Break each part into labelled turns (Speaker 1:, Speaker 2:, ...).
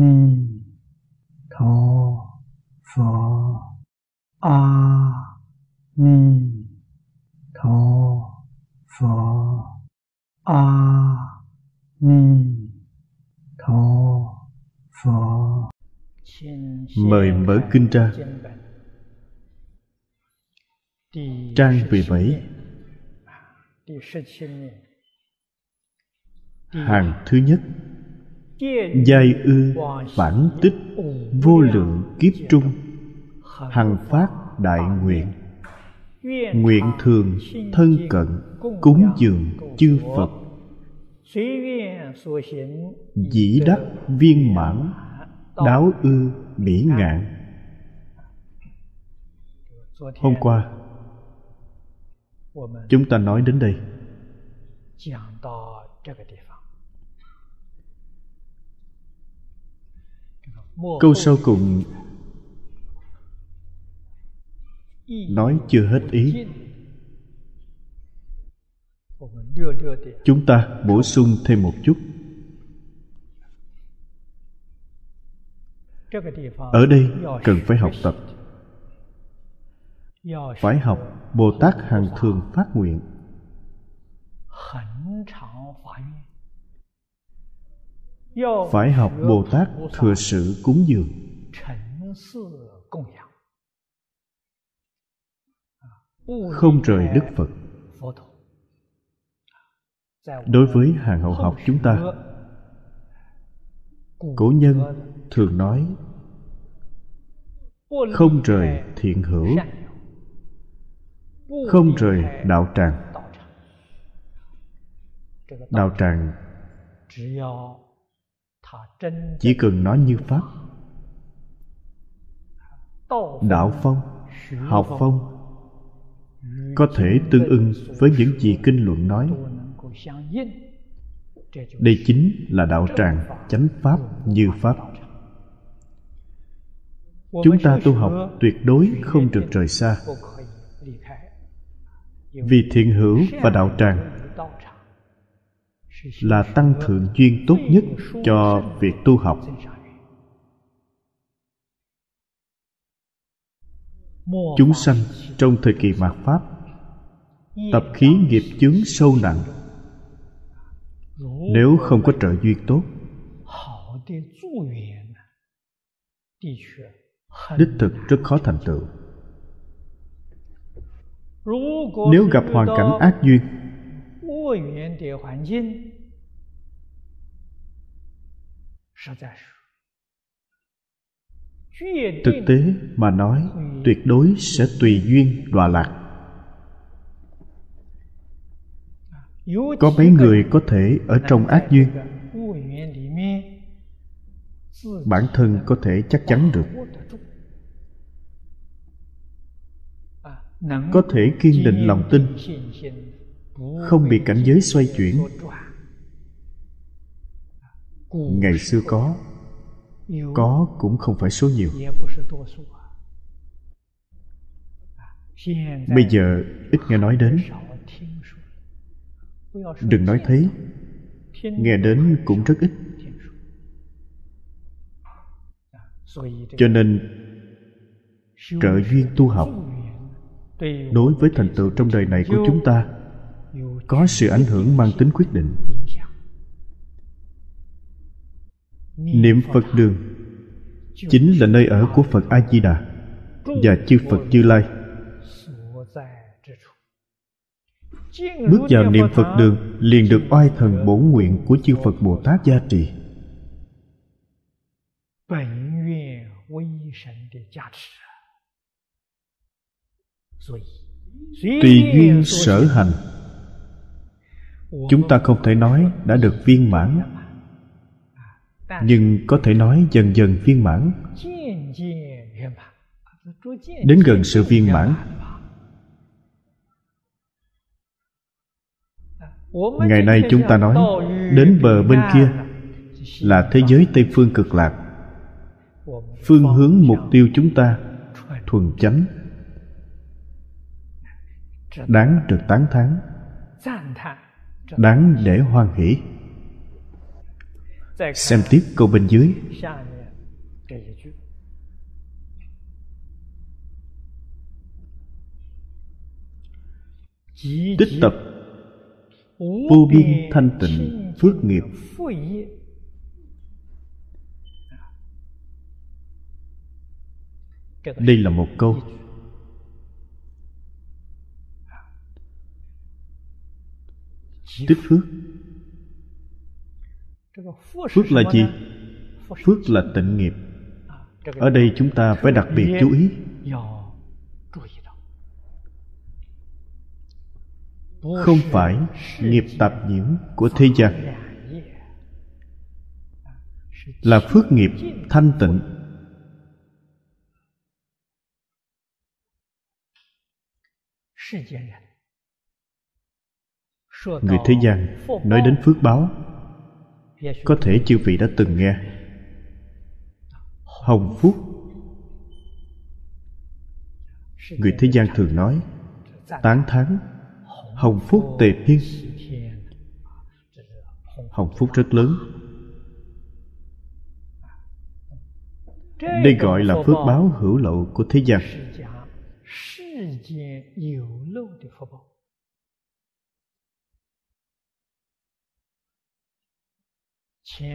Speaker 1: ni tho phở a ni tho phở a ni tho phở
Speaker 2: Mời mở kinh ra. Trang 17 Hàng thứ nhất Giai ư bản tích Vô lượng kiếp trung, Hằng phát đại nguyện. Nguyện thường thân cận Cúng dường chư Phật. Dĩ đắc viên mãn, Đáo ư mỹ ngạn. Hôm qua, Chúng ta nói đến đây. Câu sau cùng. Nói chưa hết ý. Chúng ta bổ sung thêm một chút. Ở đây cần phải học tập. Phải học Bồ Tát hàng Thường Phát Nguyện. Phải học Bồ Tát Thừa Sự Cúng Dường. Không rời Đức Phật. Đối với hàng hậu học chúng ta Cổ nhân thường nói Không rời thiện hữu Không rời đạo tràng. Đạo tràng Chỉ cần nói như Pháp. Đạo phong Học phong. Có thể tương ưng với những gì kinh luận nói. Đây chính là đạo tràng chánh pháp như pháp. Chúng ta tu học tuyệt đối không được rời xa. Vì thiện hữu và đạo tràng là tăng thượng duyên tốt nhất cho việc tu học. Chúng sanh trong thời kỳ mạt pháp, tập khí nghiệp chướng sâu nặng. Nếu không có trợ duyên tốt, đích thực rất khó thành tựu. Nếu gặp hoàn cảnh ác duyên thực tế mà nói tuyệt đối sẽ tùy duyên đọa lạc. Có mấy người có thể ở trong ác duyên. bản thân có thể chắc chắn được. có thể kiên định lòng tin. không bị cảnh giới xoay chuyển ngày xưa có có cũng không phải số nhiều。bây giờ ít nghe nói đến。đừng nói thấy nghe đến cũng rất ít。cho nên trợ duyên tu học đối với thành tựu trong đời này của chúng ta có sự ảnh hưởng mang tính quyết định niệm phật đường. Chính là nơi ở của phật a di đà và chư phật như lai. Bước vào niệm phật đường, liền được oai thần bổ nguyện của chư phật bồ tát gia trì. Tùy duyên sở hành. Chúng ta không thể nói đã được viên mãn nhưng có thể nói dần dần viên mãn. đến gần sự viên mãn. ngày nay chúng ta nói đến bờ bên kia là thế giới tây phương cực lạc. phương hướng mục tiêu chúng ta thuần chánh. Đáng được tán thán. Đáng để hoan hỷ xem tiếp câu bên dưới. Tích tập vô biên thanh tịnh phước nghiệp. Đây là một câu. Tích phước phước là gì? phước là tịnh nghiệp. ở đây chúng ta phải đặc biệt chú ý. Không phải nghiệp tạp nhiễm của thế gian. là phước nghiệp thanh tịnh. Người thế gian nói đến phước báo có thể chư vị đã từng nghe. Hồng phúc. Người thế gian thường nói, tán thán, hồng phúc tề thiên. Hồng phúc rất lớn. Đây gọi là phước báo hữu lậu của thế gian.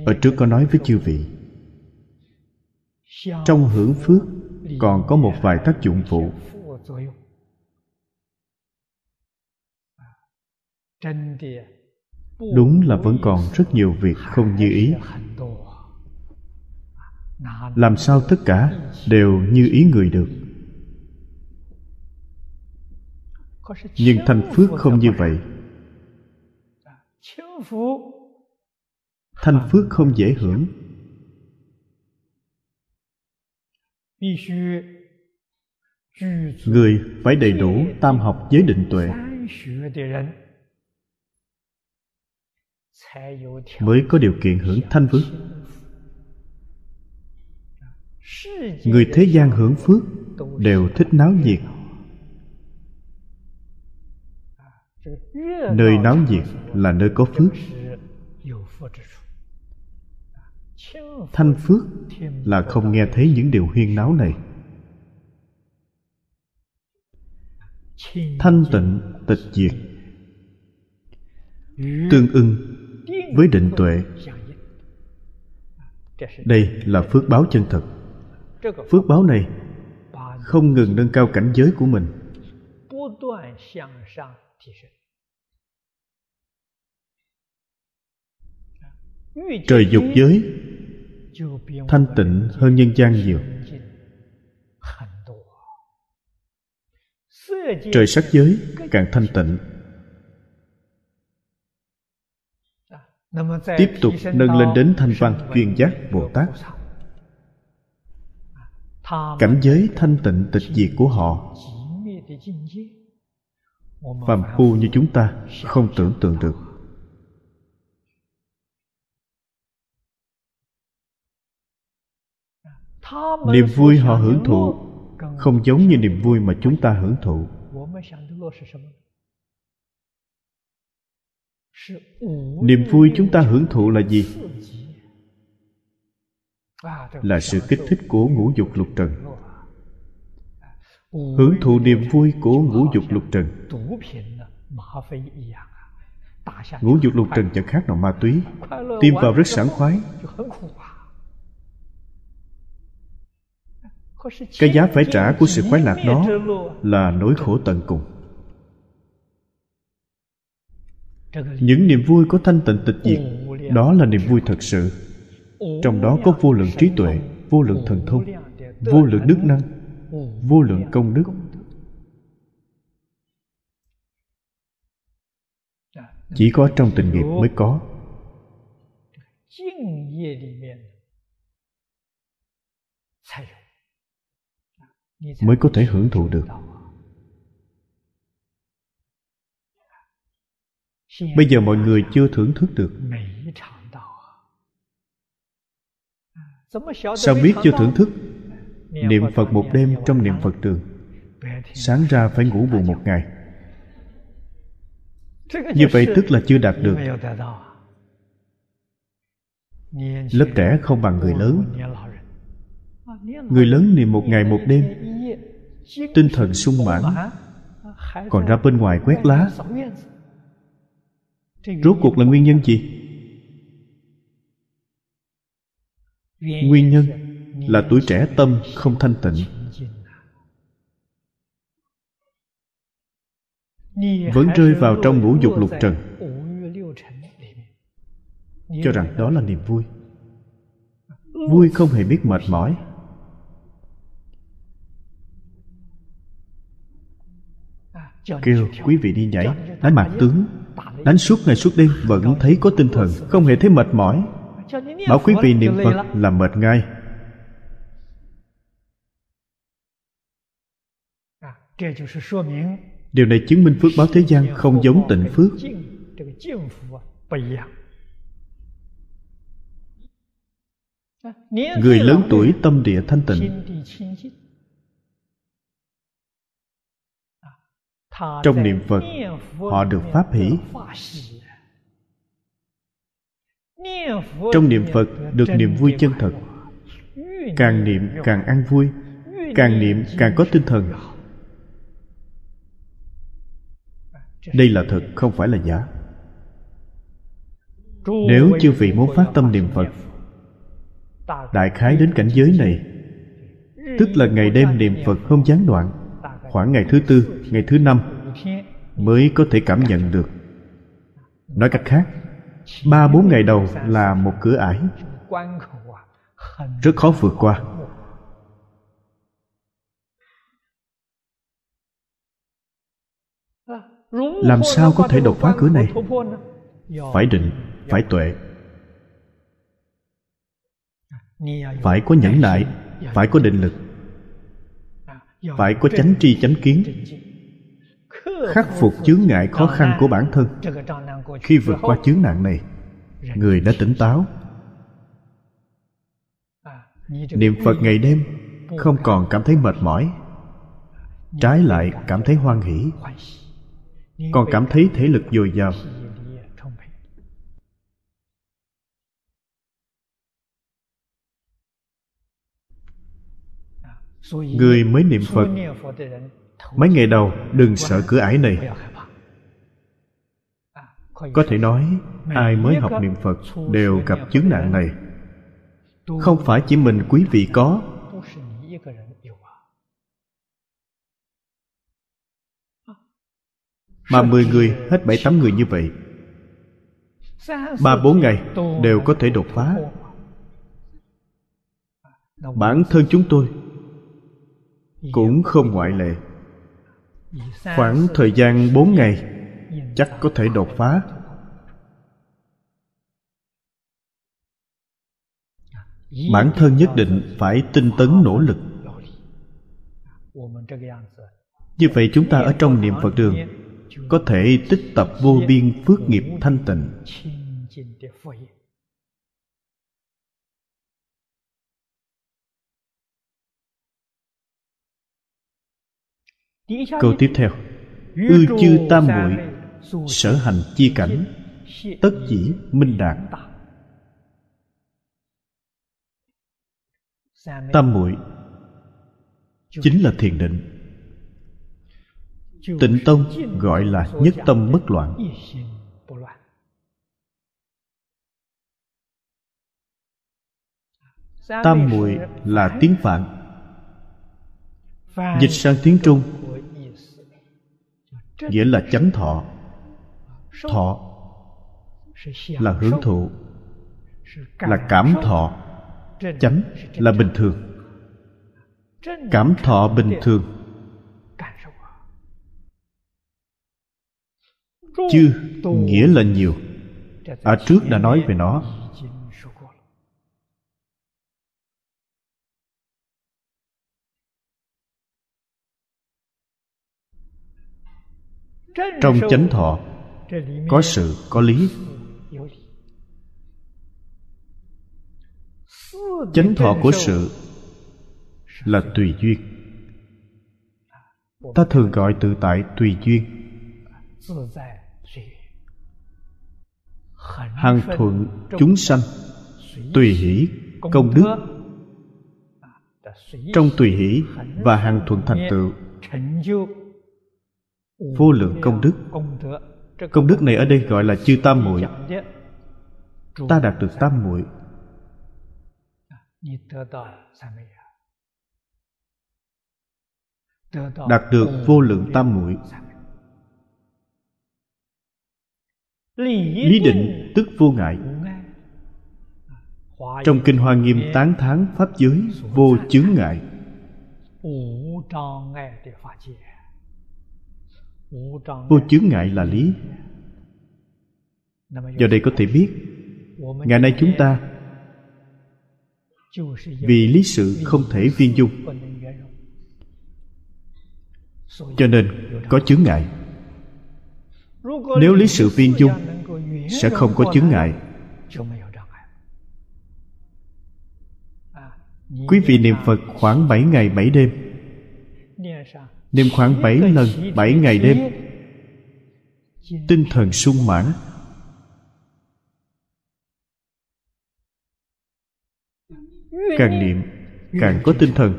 Speaker 2: Ở trước có nói với chư vị, trong hưởng phước còn có một vài tác dụng phụ. Đúng là vẫn còn rất nhiều việc không như ý. Làm sao tất cả đều như ý người được? Nhưng thành phước không như vậy thanh phước không dễ hưởng. Người phải đầy đủ tam học giới định tuệ. Mới có điều kiện hưởng thanh phước. Người thế gian hưởng phước đều thích náo nhiệt. Nơi náo nhiệt là nơi có phước. Thanh phước là không nghe thấy những điều huyên náo này. Thanh tịnh, tịch diệt. Tương ưng với định tuệ. Đây là phước báo chân thật. Phước báo này không ngừng nâng cao cảnh giới của mình. Trời dục giới thanh tịnh hơn nhân gian nhiều. Trời sắc giới càng thanh tịnh. Tiếp tục nâng lên đến thanh văn chuyên giác bồ tát. Cảnh giới thanh tịnh tịch diệt của họ. Phàm phu như chúng ta không tưởng tượng được. Niềm vui họ hưởng thụ không giống như niềm vui mà chúng ta hưởng thụ. niềm vui chúng ta hưởng thụ là gì? là sự kích thích của ngũ dục lục trần. Hưởng thụ niềm vui của ngũ dục lục trần. ngũ dục lục trần chẳng khác nào ma túy. Tiêm vào rất sảng khoái cái giá phải trả của sự khoái lạc đó là nỗi khổ tận cùng. Những niềm vui có thanh tịnh tịch diệt đó là niềm vui thật sự. Trong đó có vô lượng trí tuệ vô lượng thần thông vô lượng đức năng vô lượng công đức. chỉ có trong tình nghiệp mới có mới có thể hưởng thụ được. Bây giờ mọi người chưa thưởng thức được. Sao biết chưa thưởng thức? Niệm phật một đêm trong niệm phật tường. Sáng ra phải ngủ buồn một ngày. Như vậy tức là chưa đạt được. Lớp trẻ không bằng người lớn. Người lớn niệm một ngày một đêm tinh thần sung mãn. Còn ra bên ngoài quét lá. Rốt cuộc là nguyên nhân gì? Nguyên nhân là tuổi trẻ tâm không thanh tịnh. Vẫn rơi vào trong ngũ dục lục trần. Cho rằng đó là niềm vui. Vui không hề biết mệt mỏi. Kêu quý vị đi nhảy đánh mặt tướng. đánh suốt ngày suốt đêm vẫn thấy có tinh thần không hề thấy mệt mỏi. Bảo quý vị niệm phật là mệt ngay. Điều này chứng minh phước báo thế gian không giống tịnh phước. người lớn tuổi tâm địa thanh tịnh trong niệm phật họ được pháp hỷ. trong niệm phật được niềm vui chân thật càng niệm càng ăn vui càng niệm càng có tinh thần. đây là thật không phải là giả. Nếu chư vị muốn phát tâm niệm phật đại khái đến cảnh giới này. tức là ngày đêm niệm phật không gián đoạn khoảng ngày thứ tư, ngày thứ năm mới có thể cảm nhận được. Nói cách khác, ba bốn ngày đầu là một cửa ải rất khó vượt qua. Làm sao có thể đột phá cửa này? Phải định, phải tuệ. Phải có nhẫn nại, phải có định lực phải có chánh tri chánh kiến. khắc phục chướng ngại khó khăn của bản thân. Khi vượt qua chướng nạn này người đã tỉnh táo. niệm phật ngày đêm không còn cảm thấy mệt mỏi. Trái lại cảm thấy hoan hỷ. Còn cảm thấy thể lực dồi dào người mới niệm phật. mấy ngày đầu đừng sợ cửa ải này. Có thể nói ai mới học niệm phật đều gặp chứng nạn này. Không phải chỉ mình quý vị có. Mà mười người hết bảy tám người như vậy. Ba bốn ngày đều có thể đột phá. bản thân chúng tôi cũng không ngoại lệ. Khoảng thời gian bốn ngày, chắc có thể đột phá. Bản thân nhất định phải tinh tấn nỗ lực. Như vậy chúng ta ở trong niệm phật đường, có thể tích tập vô biên phước nghiệp thanh tịnh. Câu tiếp theo. ư chư tam muội sở hành chi cảnh tất chỉ minh đạt tam muội chính là thiền định. Tịnh tông gọi là nhất tâm bất loạn. tam muội là tiếng phạn dịch sang tiếng trung. Nghĩa là chánh thọ. thọ là hưởng thụ là cảm thọ. chánh là bình thường. Cảm thọ bình thường. chư nghĩa là nhiều. ở trước đã nói về nó trong chánh thọ, có sự, có lý. Chánh thọ của sự là tùy duyên. Ta thường gọi tự tại tùy duyên. Hằng thuận chúng sanh, tùy hỷ công đức. Trong tùy hỷ và hàng thuận thành tựu vô lượng công đức. Công đức này ở đây gọi là chư tam muội. Ta đạt được tam muội. Đạt được vô lượng tam muội. Lý định tức vô ngại. Trong kinh hoa nghiêm tán thán pháp giới, vô chướng ngại vô chướng ngại là lý. Do đây có thể biết, ngày nay chúng ta vì lý sự không thể viên dung cho nên có chướng ngại. Nếu lý sự viên dung sẽ không có chướng ngại. Quý vị niệm phật khoảng 7 ngày 7 đêm niệm khoảng 7 lần 7 ngày đêm. Tinh thần sung mãn. Càng niệm, càng có tinh thần.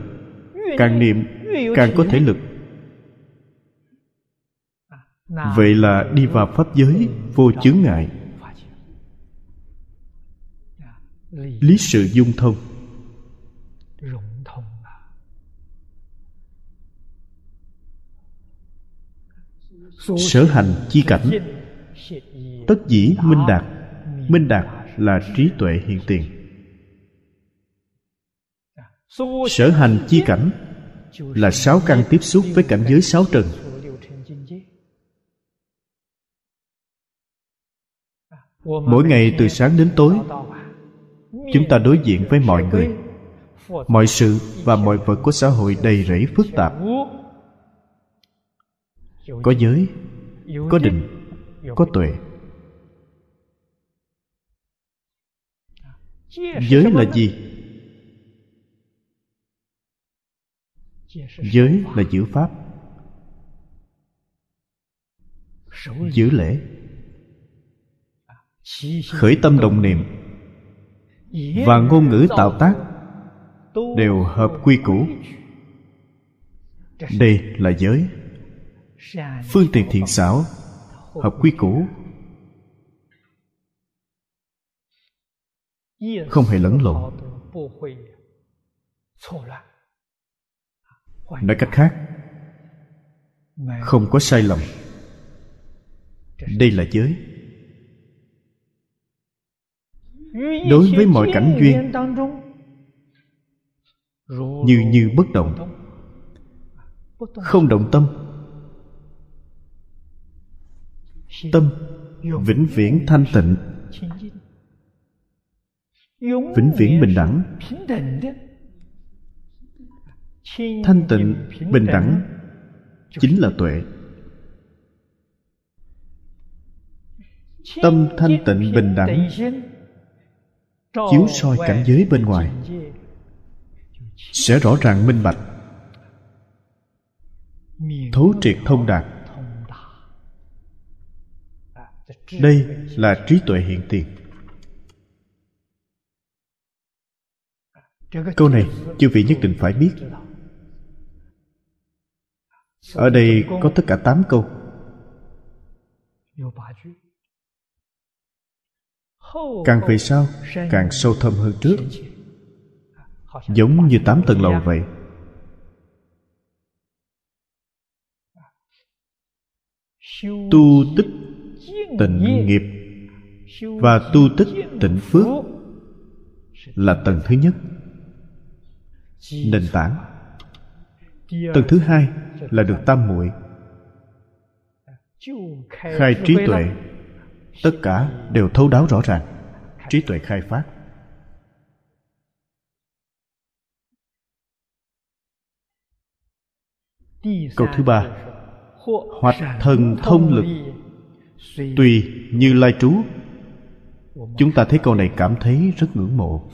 Speaker 2: Càng niệm, càng có thể lực. Vậy là đi vào pháp giới, vô chướng ngại. Lý sự dung thông. Sở hành chi cảnh. Tất dĩ minh đạt. Minh đạt là trí tuệ hiện tiền. Sở hành chi cảnh là sáu căn tiếp xúc với cảnh giới sáu trần. Mỗi ngày từ sáng đến tối, chúng ta đối diện với mọi người. Mọi sự và mọi vật của xã hội đầy rẫy phức tạp có giới, có định, có tuệ. Giới là gì? Giới là giữ pháp. Giữ lễ. Khởi tâm đồng niệm. Và ngôn ngữ tạo tác đều hợp quy củ. Đây là giới phương tiện thiện xảo hợp quy củ. Không hề lẫn lộn. Nói cách khác, không có sai lầm. Đây là giới. Đối với mọi cảnh duyên, như như bất động, không động tâm tâm, vĩnh viễn thanh tịnh. Vĩnh viễn bình đẳng. Thanh tịnh, bình đẳng chính là tuệ. Tâm thanh tịnh, bình đẳng chiếu soi cảnh giới bên ngoài sẽ rõ ràng minh bạch, thấu triệt thông đạt. Đây là trí tuệ hiện tiền. Câu này chư vị nhất định phải biết. Ở đây có tất cả tám câu. Càng về sau càng sâu thâm hơn trước. Giống như tám tầng lầu vậy. Tu tích tịnh nghiệp và tu tích tịnh phước là tầng thứ nhất nền tảng. tầng thứ hai là được tam muội khai trí tuệ. tất cả đều thấu đáo rõ ràng. Trí tuệ khai phát. Câu thứ ba. hoặc thần thông lực tùy như lai trú chúng ta thấy câu này cảm thấy rất ngưỡng mộ.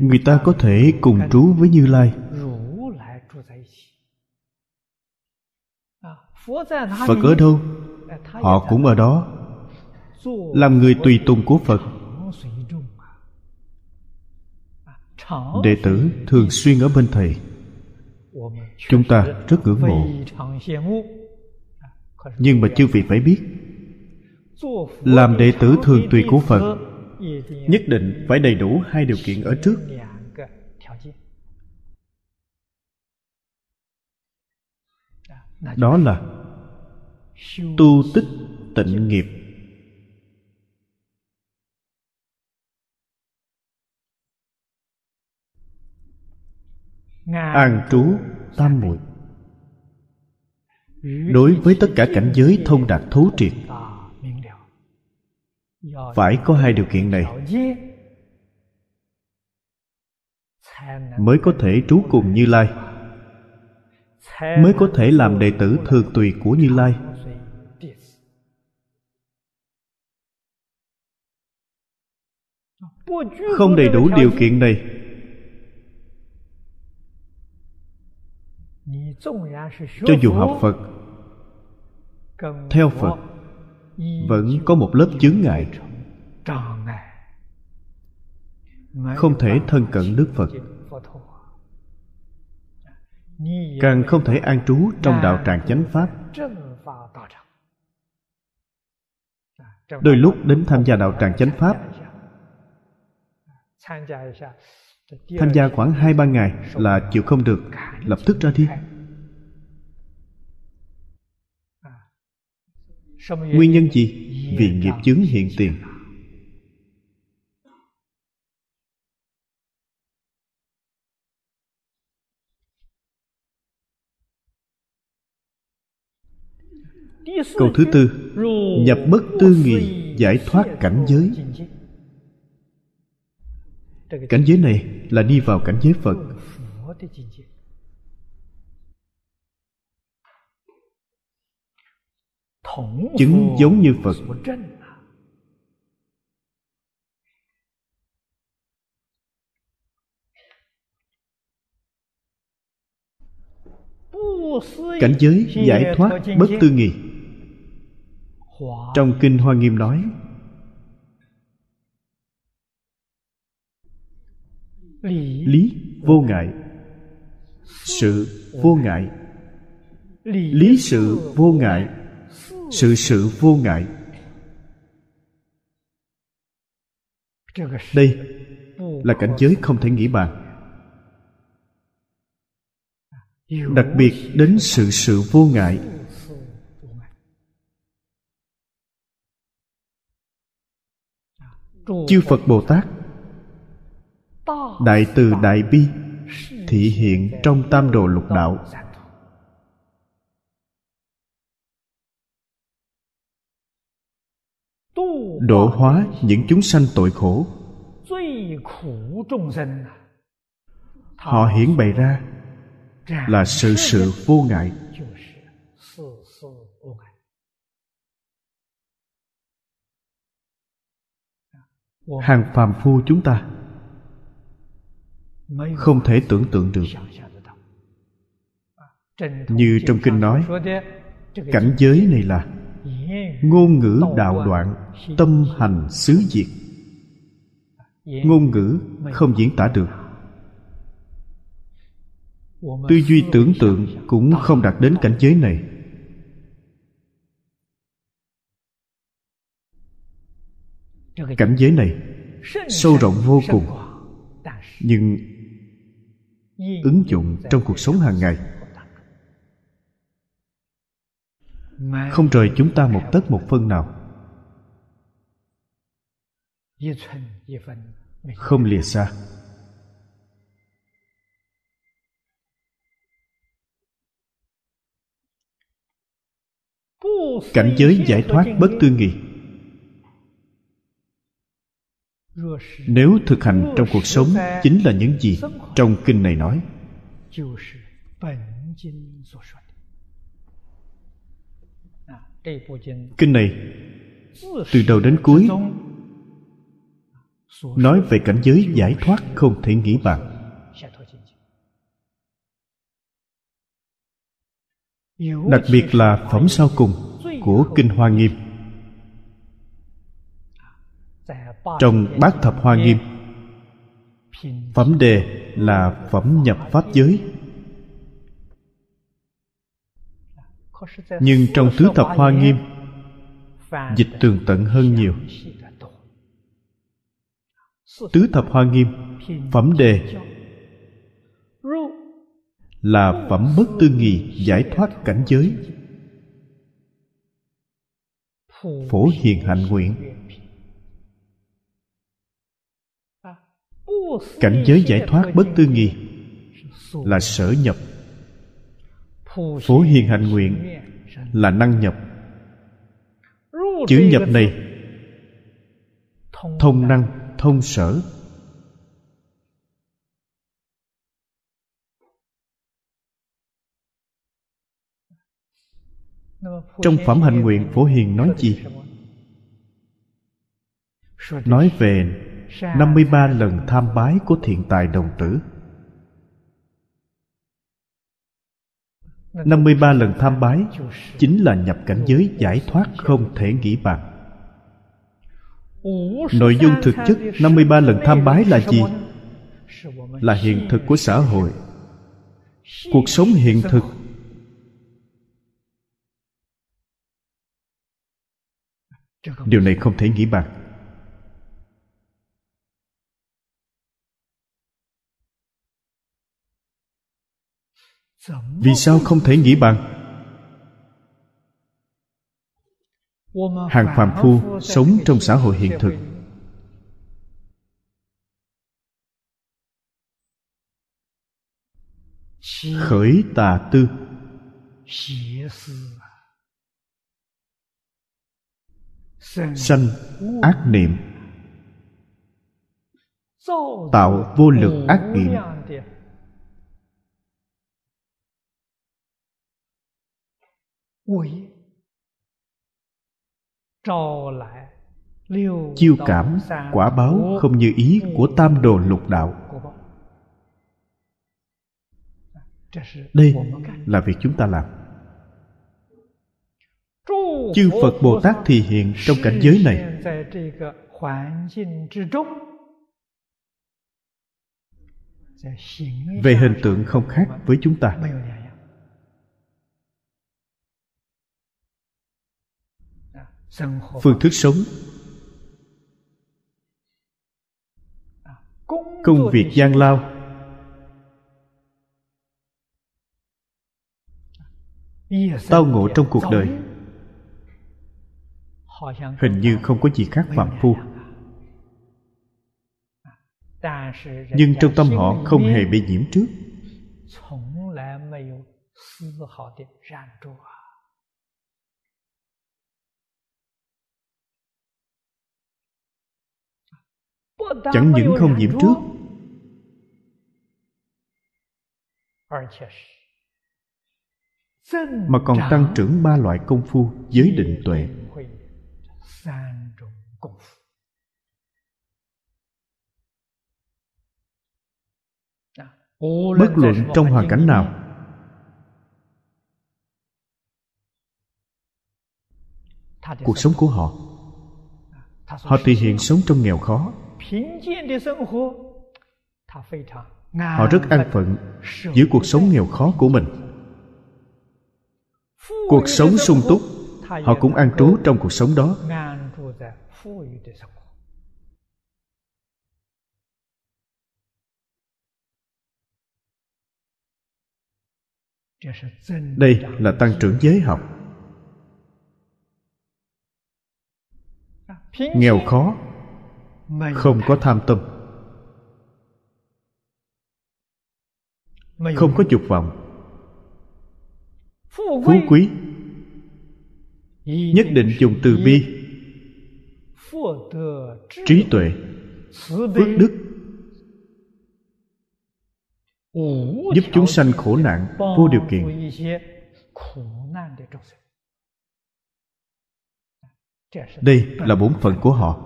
Speaker 2: Người ta có thể cùng trú với như lai. phật ở đâu? Họ cũng ở đó. Làm người tùy tùng của phật. đệ tử thường xuyên ở bên thầy chúng ta rất ngưỡng mộ. Nhưng mà chư vị phải biết, làm đệ tử thường tùy của phật, nhất định phải đầy đủ hai điều kiện ở trước. Đó là tu tích tịnh nghiệp. An trú tam muội. Đối với tất cả cảnh giới thông đạt thấu triệt, phải có hai điều kiện này. Mới có thể trú cùng như lai. Mới có thể làm đệ tử thường tùy của như lai. Không đầy đủ điều kiện này. Cho dù học phật theo phật vẫn có một lớp chướng ngại. Không thể thân cận đức phật. càng không thể an trú trong đạo tràng chánh pháp. đôi lúc đến tham gia đạo tràng chánh pháp tham gia khoảng hai ba ngày là chịu không được. Lập tức ra đi. Nguyên nhân gì? Vì nghiệp chứng hiện tiền. Câu thứ tư, nhập bất tư nghị giải thoát cảnh giới cảnh giới này là đi vào cảnh giới phật. chứng giống như phật. cảnh giới giải thoát bất tư nghị. Trong kinh hoa nghiêm nói lý. Vô ngại. Sự vô ngại. Lý sự vô ngại. Sự sự vô ngại. Đây là cảnh giới không thể nghĩ bàn. Đặc biệt đến sự sự vô ngại. Chư phật bồ tát đại từ đại bi thị hiện trong tam đồ lục đạo. Độ hóa những chúng sanh tội khổ. Họ hiển bày ra là sự sự vô ngại. Hàng phàm phu chúng ta không thể tưởng tượng được. Như trong kinh nói, cảnh giới này là ngôn ngữ đạo đoạn tâm hành xứ diệt. Ngôn ngữ không diễn tả được. Tư duy tưởng tượng cũng không đạt đến cảnh giới này. Cảnh giới này sâu rộng vô cùng, nhưng ứng dụng trong cuộc sống hàng ngày. không rời chúng ta một tấc một phân nào. Không lìa xa. Cảnh giới giải thoát bất tư nghị nếu thực hành trong cuộc sống chính là những gì trong kinh này nói. Kinh này, từ đầu đến cuối, nói về cảnh giới giải thoát không thể nghĩ bàn. Đặc biệt là phẩm sau cùng của kinh hoa nghiêm. Trong bát thập hoa nghiêm. Phẩm đề là phẩm nhập pháp giới. Nhưng trong tứ thập hoa nghiêm, dịch tường tận hơn nhiều. Tứ thập hoa nghiêm, phẩm đề là phẩm bất tư nghị giải thoát cảnh giới. Phổ hiền hạnh nguyện. Cảnh giới giải thoát bất tư nghi là sở nhập. Phổ hiền hạnh nguyện là năng nhập. Chữ nhập này thông năng, thông sở. Trong phẩm hạnh nguyện, phổ hiền nói gì nói về 53 lần tham bái của thiện tài đồng tử 53 lần tham bái chính là nhập cảnh giới giải thoát không thể nghĩ bàn. Nội dung thực chất 53 lần tham bái là gì? Là hiện thực của xã hội. Cuộc sống hiện thực Điều này không thể nghĩ bàn. Vì sao không thể nghĩ bằng? Hàng phàm phu sống trong xã hội hiện thực. Khởi tà tư. Sanh ác niệm. Tạo vô lực ác niệm chiêu cảm quả báo không như ý của tam đồ lục đạo. đây là việc chúng ta làm. Chư phật bồ tát thì hiện trong cảnh giới này. về hình tượng không khác với chúng ta phương thức sống. Công việc gian lao. Tao ngộ trong cuộc đời. Hình như không có gì khác phạm phu. Nhưng trong tâm họ không hề bị nhiễm trước chẳng những không nhiễm trước. Mà còn tăng trưởng ba loại công phu giới định tuệ. Bất luận trong hoàn cảnh nào, cuộc sống của họ họ thể hiện sống trong nghèo khó họ rất an phận giữa cuộc sống nghèo khó của mình. Cuộc sống sung túc họ cũng an trú trong cuộc sống đó. đây là tăng trưởng giới học. Nghèo khó không có tham tâm. Không có dục vọng. Phú quý. Nhất định dùng từ bi. trí tuệ. Phước đức. Giúp chúng sanh khổ nạn vô điều kiện. Đây là bổn phận của họ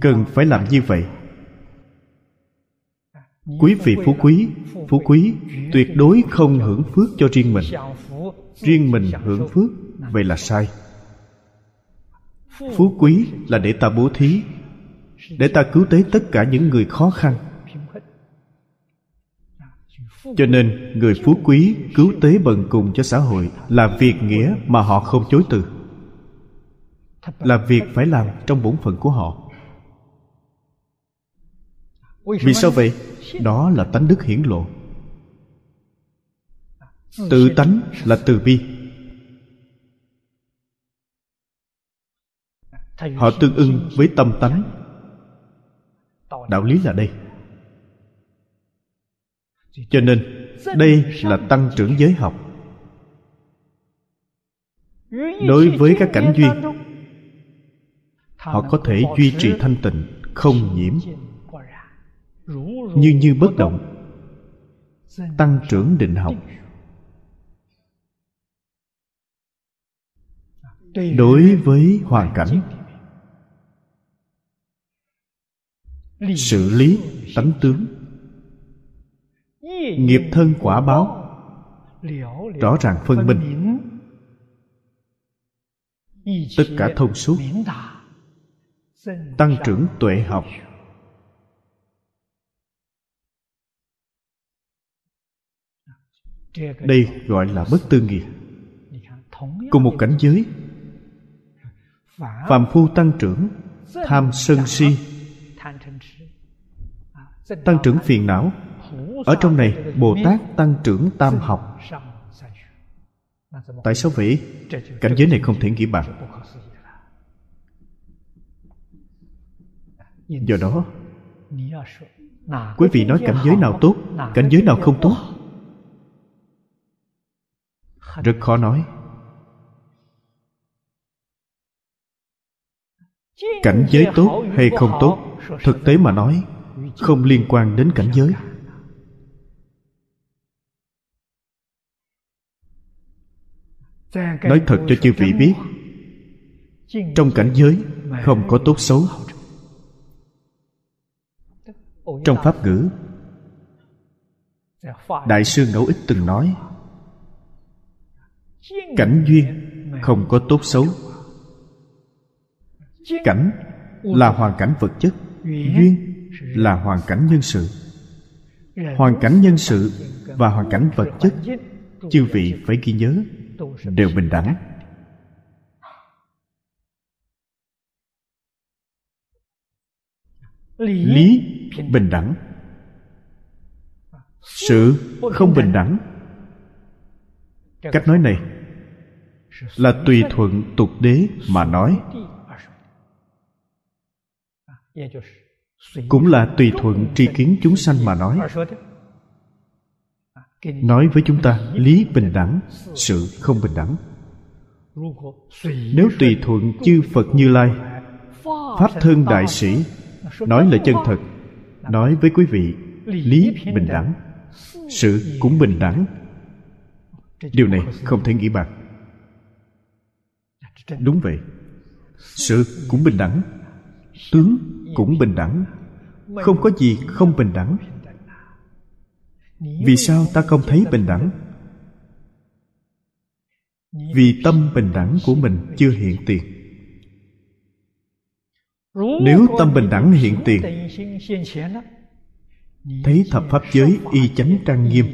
Speaker 2: cần phải làm như vậy. Quý vị phú quý phú quý, tuyệt đối không hưởng phước cho riêng mình. Riêng mình hưởng phước, vậy là sai. Phú quý là để ta bố thí, để ta cứu tế tất cả những người khó khăn. Cho nên, người phú quý cứu tế bần cùng cho xã hội là việc nghĩa mà họ không chối từ là việc phải làm trong bổn phận của họ. Vì sao vậy? Đó là tánh đức hiển lộ. Tự tánh là từ bi. Họ tương ưng với tâm tánh. Đạo lý là đây. Cho nên, đây là tăng trưởng giới học. Đối với các cảnh duyên họ có thể duy trì thanh tịnh, không nhiễm. Như như bất động, tăng trưởng định học. Đối với hoàn cảnh, xử lý tánh tướng, nghiệp thân quả báo, rõ ràng phân minh. Tất cả thông suốt tăng trưởng tuệ học. Đây gọi là bất tư nghị cùng một cảnh giới. Phạm phu tăng trưởng, tham sân si. Tăng trưởng phiền não. Ở trong này, bồ tát tăng trưởng tam học. Tại sao vậy? Cảnh giới này không thể nghĩ bằng. Do đó quý vị nói cảnh giới nào tốt cảnh giới nào không tốt? Rất khó nói. Cảnh giới tốt hay không tốt thực tế mà nói không liên quan đến cảnh giới. nói thật cho chư vị biết trong cảnh giới không có tốt xấu trong pháp ngữ đại sư ngẫu ích từng nói cảnh duyên không có tốt xấu. Cảnh là hoàn cảnh vật chất duyên là hoàn cảnh nhân sự. Hoàn cảnh nhân sự và hoàn cảnh vật chất chư vị phải ghi nhớ đều bình đẳng. lý bình đẳng. Sự không bình đẳng. Cách nói này là tùy thuận tục đế mà nói. Cũng là tùy thuận tri kiến chúng sanh mà nói. Nói với chúng ta, lý bình đẳng, sự không bình đẳng. Nếu tùy thuận chư phật như lai, pháp thân đại sĩ, nói là chân thật nói với quý vị, lý bình đẳng, sự cũng bình đẳng. Điều này không thể nghĩ bằng đúng vậy, sự cũng bình đẳng, tướng cũng bình đẳng. Không có gì không bình đẳng. Vì sao ta không thấy bình đẳng? Vì tâm bình đẳng của mình chưa hiện tiền nếu tâm bình đẳng hiện tiền thấy thập pháp giới y chánh trang nghiêm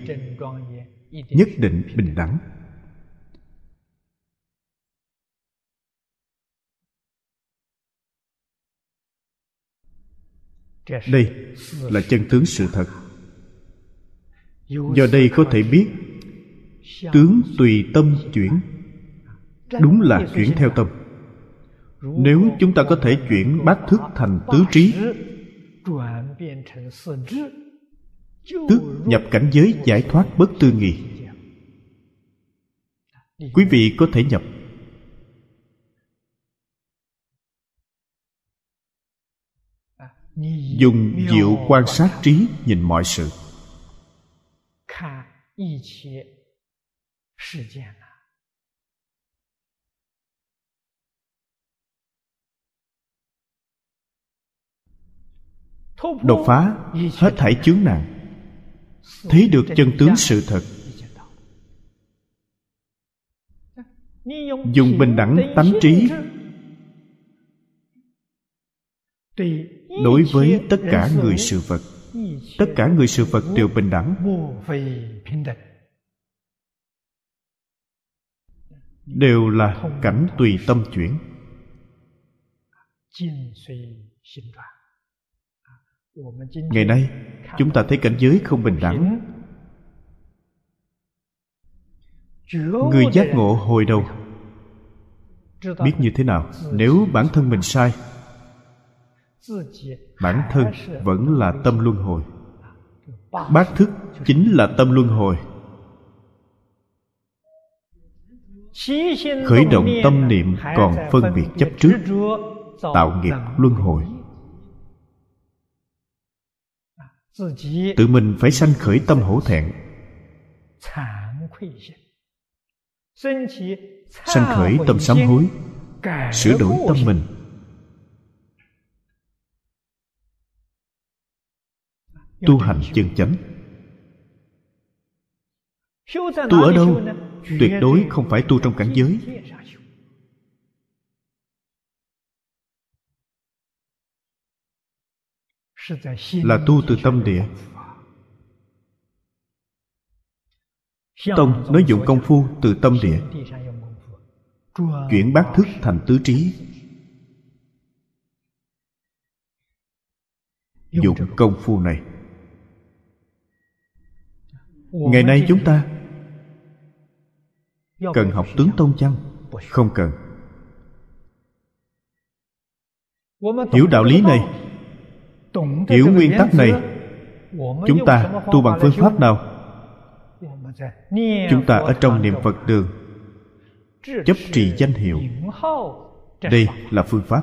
Speaker 2: nhất định bình đẳng đây là chân tướng sự thật do đây có thể biết tướng tùy tâm chuyển đúng là chuyển theo tâm nếu chúng ta có thể chuyển bát thức thành tứ trí tức nhập cảnh giới giải thoát bất tư nghị quý vị có thể nhập. Dùng diệu quan sát trí nhìn mọi sự. Đột phá, hết thảy chướng nạn. Thấy được chân tướng sự thật. Dùng bình đẳng tánh trí đối với tất cả người sự vật. Tất cả người sự vật đều bình đẳng. Đều là cảnh tùy tâm chuyển ngày nay chúng ta thấy cảnh giới không bình đẳng. người giác ngộ hồi đầu biết như thế nào? nếu bản thân mình sai bản thân vẫn là tâm luân hồi. bát thức chính là tâm luân hồi. Khởi động tâm niệm còn phân biệt chấp trước tạo nghiệp luân hồi tự mình phải sanh khởi tâm hổ thẹn. sanh khởi tâm sám hối sửa đổi tâm mình。Tu hành chân chánh。tu ở đâu？tuyệt đối không phải tu trong cảnh giới là tu từ tâm địa. tông nói dụng công phu từ tâm địa. chuyển bát thức thành tứ trí. Dụng công phu. này. Ngày nay chúng ta cần học tướng tông chăng? Không cần. Hiểu đạo lý này hiểu nguyên tắc này chúng ta tu bằng phương pháp nào? Chúng ta ở trong niệm phật đường chấp trì danh hiệu. Đây là phương pháp.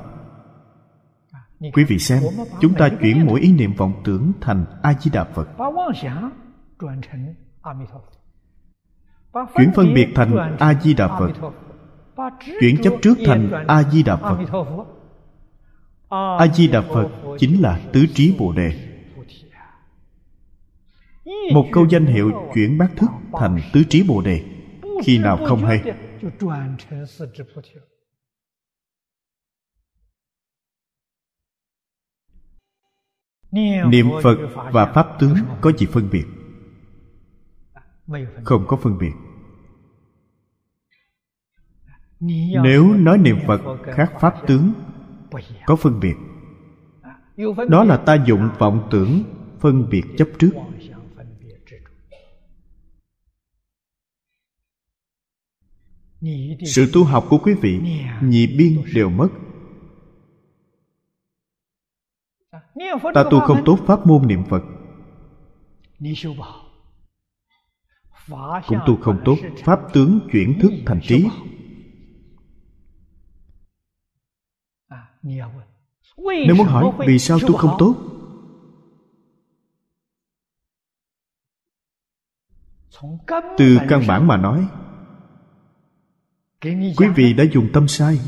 Speaker 2: Quý vị xem chúng ta chuyển mỗi ý niệm vọng tưởng thành a di đà phật chuyển phân biệt thành a di đà phật chuyển chấp trước thành a di đà phật a di đà phật chính là tứ trí bồ đề. Một câu danh hiệu chuyển bát thức thành tứ trí bồ đề, khi nào không hay? Niệm phật và pháp tướng có gì phân biệt? Không có phân biệt. Nếu nói niệm phật khác pháp tướng có phân biệt. Đó là ta dụng vọng tưởng phân biệt chấp trước. Sự tu học của quý vị nhị biên đều mất. Ta tu không tốt pháp môn niệm phật. Cũng tu không tốt pháp tướng chuyển thức thành trí nếu muốn hỏi vì sao tu không tốt? Từ căn bản mà nói quý vị đã dùng tâm sai.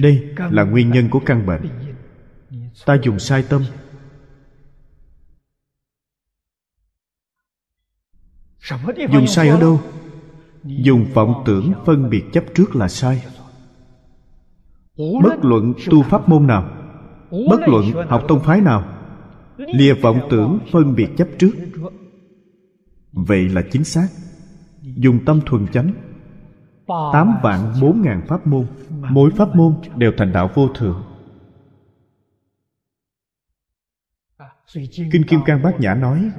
Speaker 2: đây là nguyên nhân của căn bệnh. ta dùng sai tâm dùng sai ở đâu? Dùng vọng tưởng phân biệt chấp trước là sai. Bất luận tu pháp môn nào, bất luận học tông phái nào, lìa vọng tưởng phân biệt chấp trước. Vậy là chính xác. Dùng tâm thuần chánh. Tám vạn bốn ngàn pháp môn, mỗi pháp môn đều thành đạo vô thượng. Kinh kim cang bát nhã nói,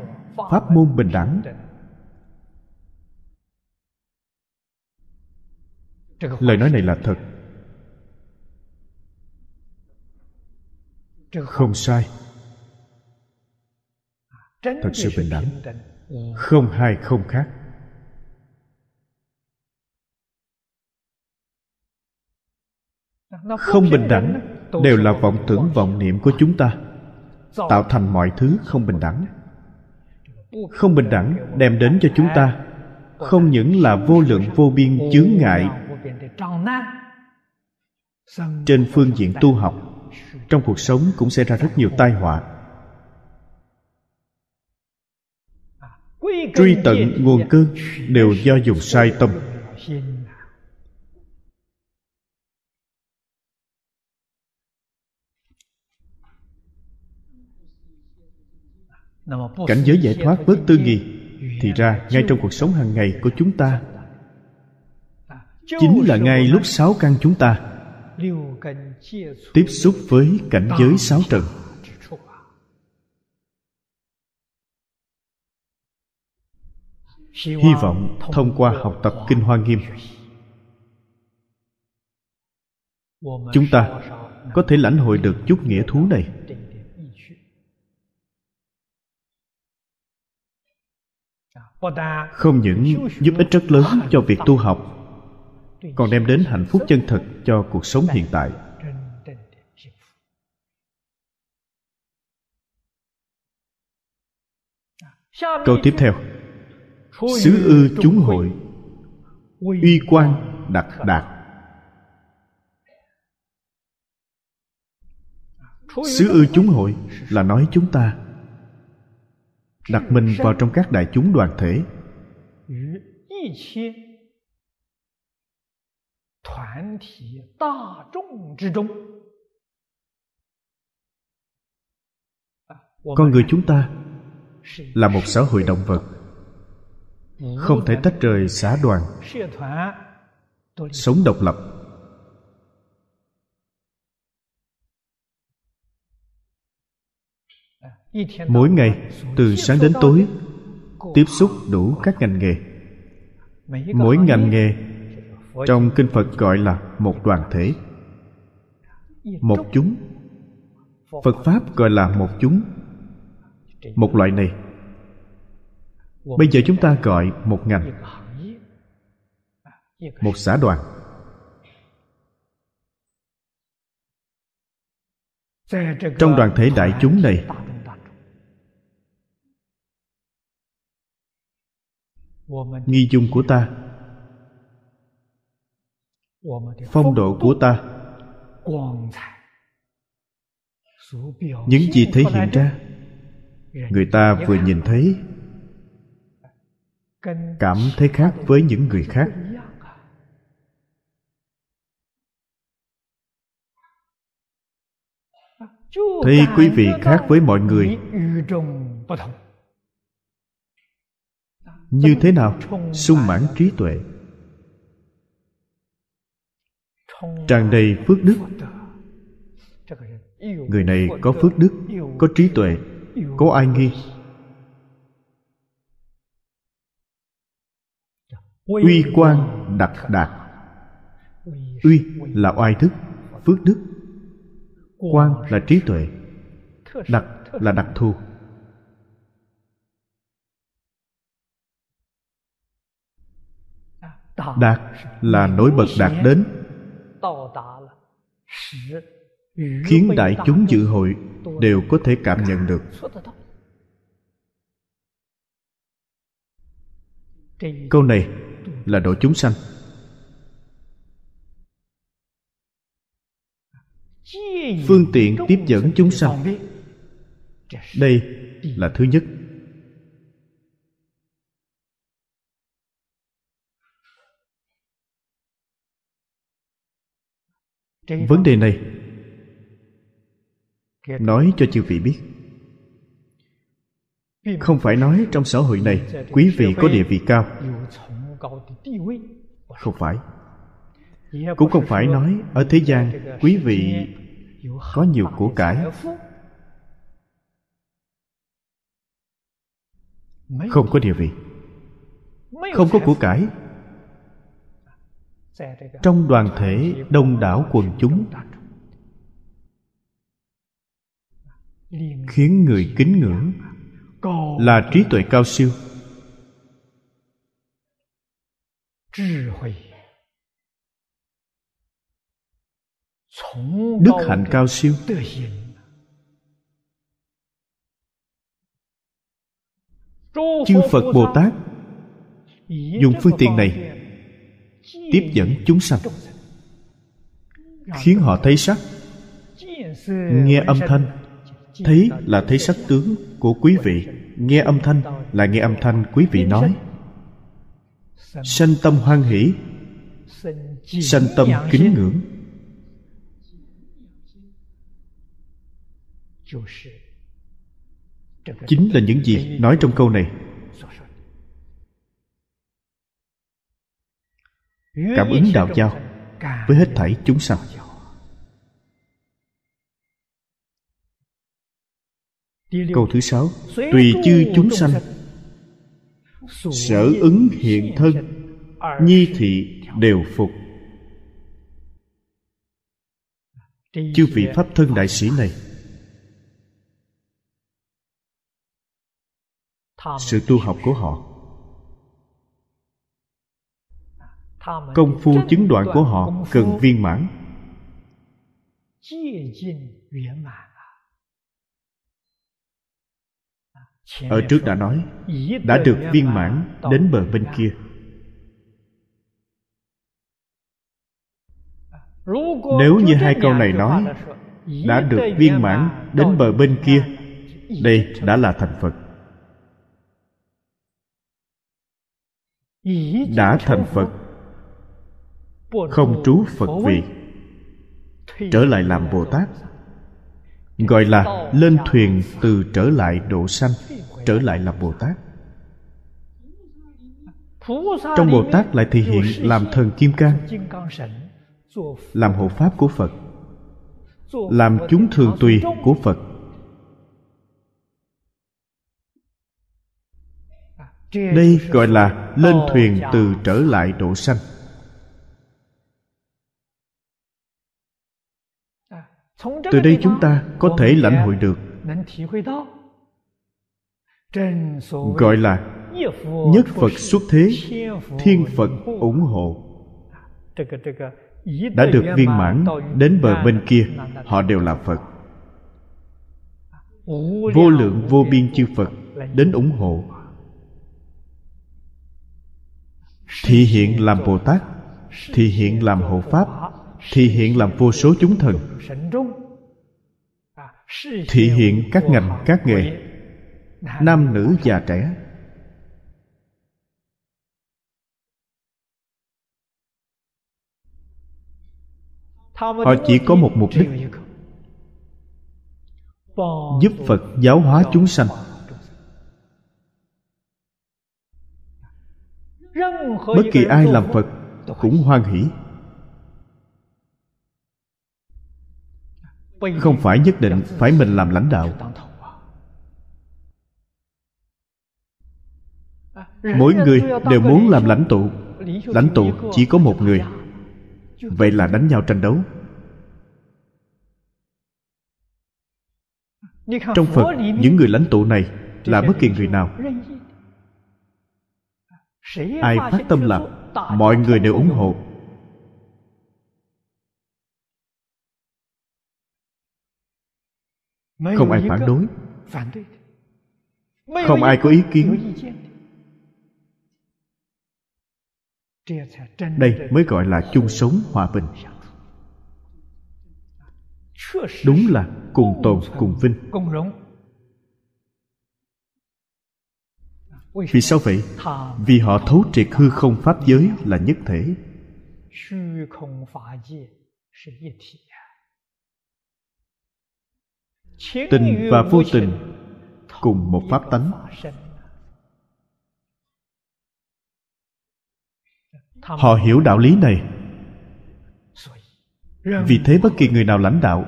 Speaker 2: pháp môn bình đẳng lời nói này là thật. Không sai. Thật sự bình đẳng. không hai không khác. Không bình đẳng đều là vọng tưởng vọng niệm của chúng ta. Tạo thành mọi thứ không bình đẳng. Không bình đẳng đem đến cho chúng ta. Không những là vô lượng vô biên chướng ngại trên phương diện tu học trong cuộc sống cũng sẽ ra rất nhiều tai họa. Truy tận nguồn cơn đều do dùng sai tâm. cảnh giới giải thoát bớt tư nghị thì ra ngay trong cuộc sống hàng ngày của chúng ta chính là ngay lúc sáu căn chúng ta. tiếp xúc với cảnh giới sáu trần. hy vọng thông qua học tập kinh hoa nghiêm chúng ta có thể lãnh hội được chút nghĩa thú này. không những giúp ích rất lớn cho việc tu học còn đem đến hạnh phúc chân thật cho cuộc sống hiện tại. Câu tiếp theo. Xứ ư chúng hội. Uy quan đặc đạt. Xứ ư chúng hội là nói chúng ta. Đặt mình vào trong các đại chúng đoàn thể con người chúng ta là một xã hội động vật. Không thể tách rời xã đoàn. Sống độc lập. Mỗi ngày từ sáng đến tối tiếp xúc đủ các ngành nghề. Mỗi ngành nghề trong kinh phật gọi là một đoàn thể. Một chúng. Phật pháp gọi là một chúng. Một loại này. Bây giờ chúng ta gọi một ngành. Một xã đoàn. Trong đoàn thể đại chúng này nghi dung của ta phong độ của ta. Những gì thể hiện ra, người ta vừa nhìn thấy, cảm thấy khác với những người khác. Thì quý vị khác với mọi người. Như thế nào? Sung mãn trí tuệ. Tràn đầy phước đức. Người này có phước đức, có trí tuệ, có ai nghi? Uy quan đặc đạt. Uy là oai thức, phước đức. Quan là trí tuệ, đặc là đặc thù. Đạt là nổi bật đạt đến khiến đại chúng dự hội đều có thể cảm nhận được. Câu này là độ chúng sanh. Phương tiện tiếp dẫn chúng sanh. Đây là thứ nhất. Vấn đề này nói cho chư vị biết. Không phải nói trong xã hội này quý vị có địa vị cao. không phải. Cũng không phải nói ở thế gian quý vị có nhiều của cải. không có địa vị. không có của cải trong đoàn thể đông đảo quần chúng, khiến người kính ngưỡng là trí tuệ cao siêu. Đức hạnh cao siêu. Chư phật bồ tát, dùng phương tiện này tiếp dẫn chúng sanh. Khiến họ thấy sắc. Nghe âm thanh. Thấy là thấy sắc tướng của quý vị. Nghe âm thanh là nghe âm thanh quý vị nói. Sanh tâm hoan hỷ. Sanh tâm kính ngưỡng. Chính là những gì nói trong câu này. Cảm ứng đạo giao với hết thảy chúng sanh. câu thứ sáu tùy chư chúng sanh. sở ứng hiện thân nhi thị đều phục. Chư vị pháp thân đại sĩ này sự tu học của họ công phu chứng đoạn của họ cần viên mãn. Ở trước đã nói đã được viên mãn đến bờ bên kia. Nếu như hai câu này nói đã được viên mãn đến bờ bên kia đây đã là thành phật. Đã thành phật không trú phật vị trở lại làm bồ tát. Gọi là lên thuyền từ trở lại độ sanh trở lại làm bồ tát. Trong bồ tát lại thể hiện làm thần kim cang làm hộ pháp của phật làm chúng thường tùy của phật. Đây gọi là lên thuyền từ trở lại độ sanh từ đây chúng ta có thể lãnh hội được. gọi là nhất phật xuất thế thiên phật ủng hộ. Đã được viên mãn đến bờ bên kia họ đều là phật. Vô lượng vô biên chư phật đến ủng hộ. Thị hiện làm bồ tát thị hiện làm hộ pháp thị hiện làm vô số chúng thần. Thị hiện các ngành, các nghề, nam nữ già trẻ. Họ chỉ có một mục đích, giúp phật giáo hóa chúng sanh. Bất kỳ ai làm phật cũng hoan hỷ. Không phải nhất định phải mình làm lãnh đạo. Mỗi người đều muốn làm lãnh tụ. Lãnh tụ chỉ có một người. Vậy là đánh nhau tranh đấu. Trong phật, những người lãnh tụ này là bất kỳ người nào. Ai phát tâm làm mọi người đều ủng hộ. Không ai phản đối. không ai có ý kiến. đây mới gọi là chung sống hòa bình. Đúng là cùng tồn cùng vinh. vì sao vậy? vì họ thấu triệt hư không pháp giới là nhất thể tình và vô tình cùng một pháp tánh. Họ hiểu đạo lý này. Vì thế bất kỳ người nào lãnh đạo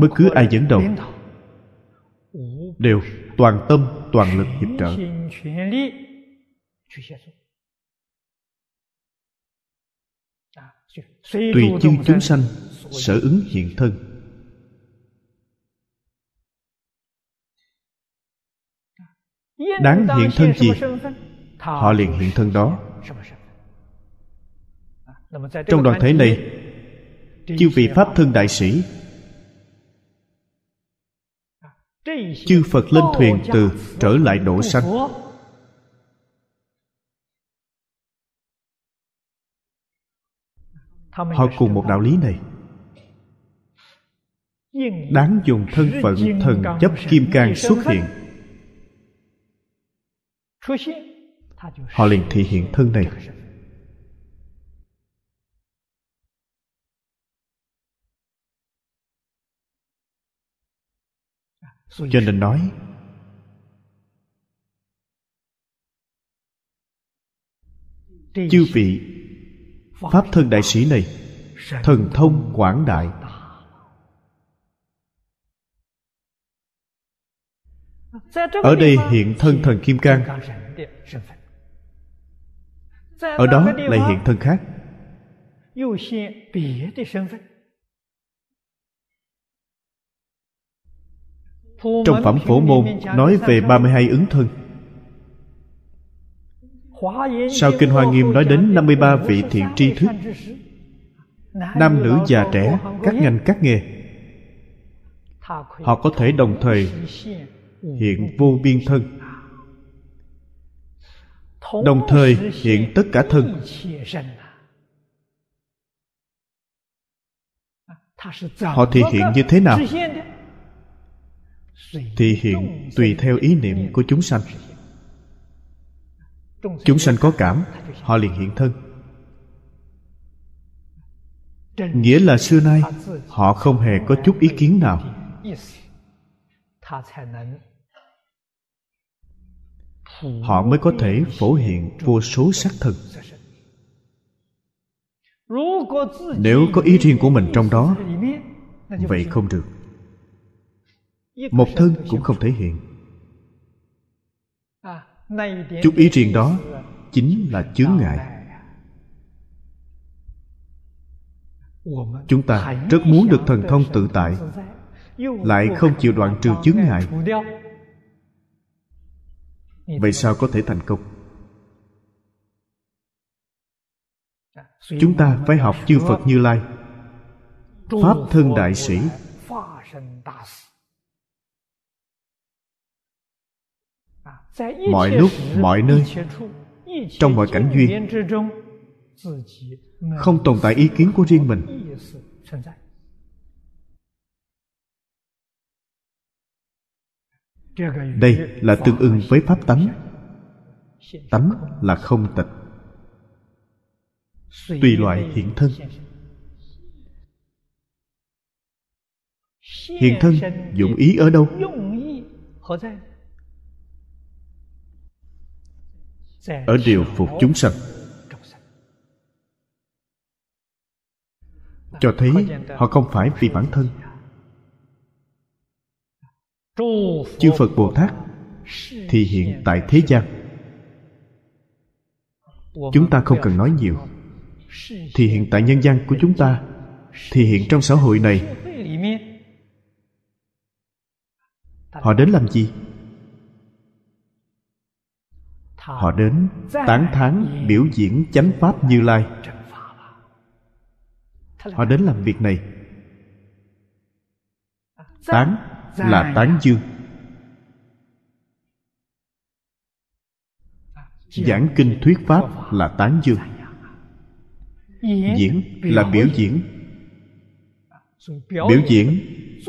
Speaker 2: bất cứ ai dẫn đầu đều toàn tâm toàn lực hiệp trợ. Tùy chư chúng sanh sở ứng hiện thân. Đáng hiện thân gì? Họ liền hiện thân đó. Trong đoàn thể này, chư vị pháp thân đại sĩ, chư phật lên thuyền từ trở lại độ sanh. Họ cùng một đạo lý này đáng dùng thân phận thần chấp kim cang xuất hiện. Họ liền thể hiện thân này. cho nên nói chư vị pháp thân đại sĩ này thần thông quảng đại ở đây hiện thân thần kim cang. Ở đó lại hiện thân khác. Trong phẩm phổ môn nói về 32 ứng thân. Sau Kinh Hoa Nghiêm nói đến 53 vị thiện tri thức. Nam nữ già trẻ, các ngành các nghề. Họ có thể đồng thời hiện vô biên thân. Đồng thời hiện tất cả thân. Họ thể hiện như thế nào? Thể hiện tùy theo ý niệm của chúng sanh. Chúng sanh có cảm họ liền hiện thân. Nghĩa là xưa nay họ không hề có chút ý kiến nào họ mới có thể phổ hiện vô số sắc thân nếu có ý riêng của mình trong đó, vậy không được. Một thân cũng không thể hiện. Chút ý riêng đó chính là chướng ngại. Chúng ta rất muốn được thần thông tự tại, lại không chịu đoạn trừ chướng ngại vậy sao có thể thành công? Chúng ta phải học chư phật như lai. Pháp thân đại sĩ. Mọi lúc mọi nơi trong mọi cảnh duyên không tồn tại ý kiến của riêng mình đây là tương ưng với pháp tánh. Tánh là không tịch. Tùy loại hiện thân. Hiện thân dụng ý ở đâu? Ở điều phục chúng sanh. Cho thấy họ không phải vì bản thân chư phật bồ tát thì hiện tại thế gian. Chúng ta không cần nói nhiều. Thì hiện tại nhân gian của chúng ta thì hiện trong xã hội này. Họ đến làm gì? Họ đến tán thán biểu diễn chánh pháp như lai. Họ đến làm việc này. Tán là tán dương. Giảng kinh thuyết pháp là tán dương. Diễn là biểu diễn. biểu diễn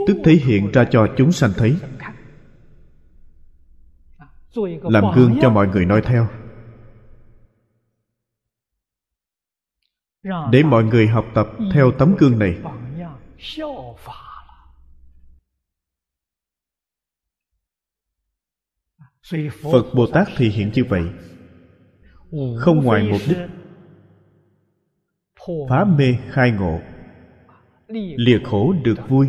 Speaker 2: tức thể hiện ra cho chúng sanh thấy. Làm gương cho mọi người noi theo. Để mọi người học tập theo tấm gương này phật bồ tát thì hiện như vậy. Không ngoài mục đích phá mê khai ngộ, lìa khổ được vui.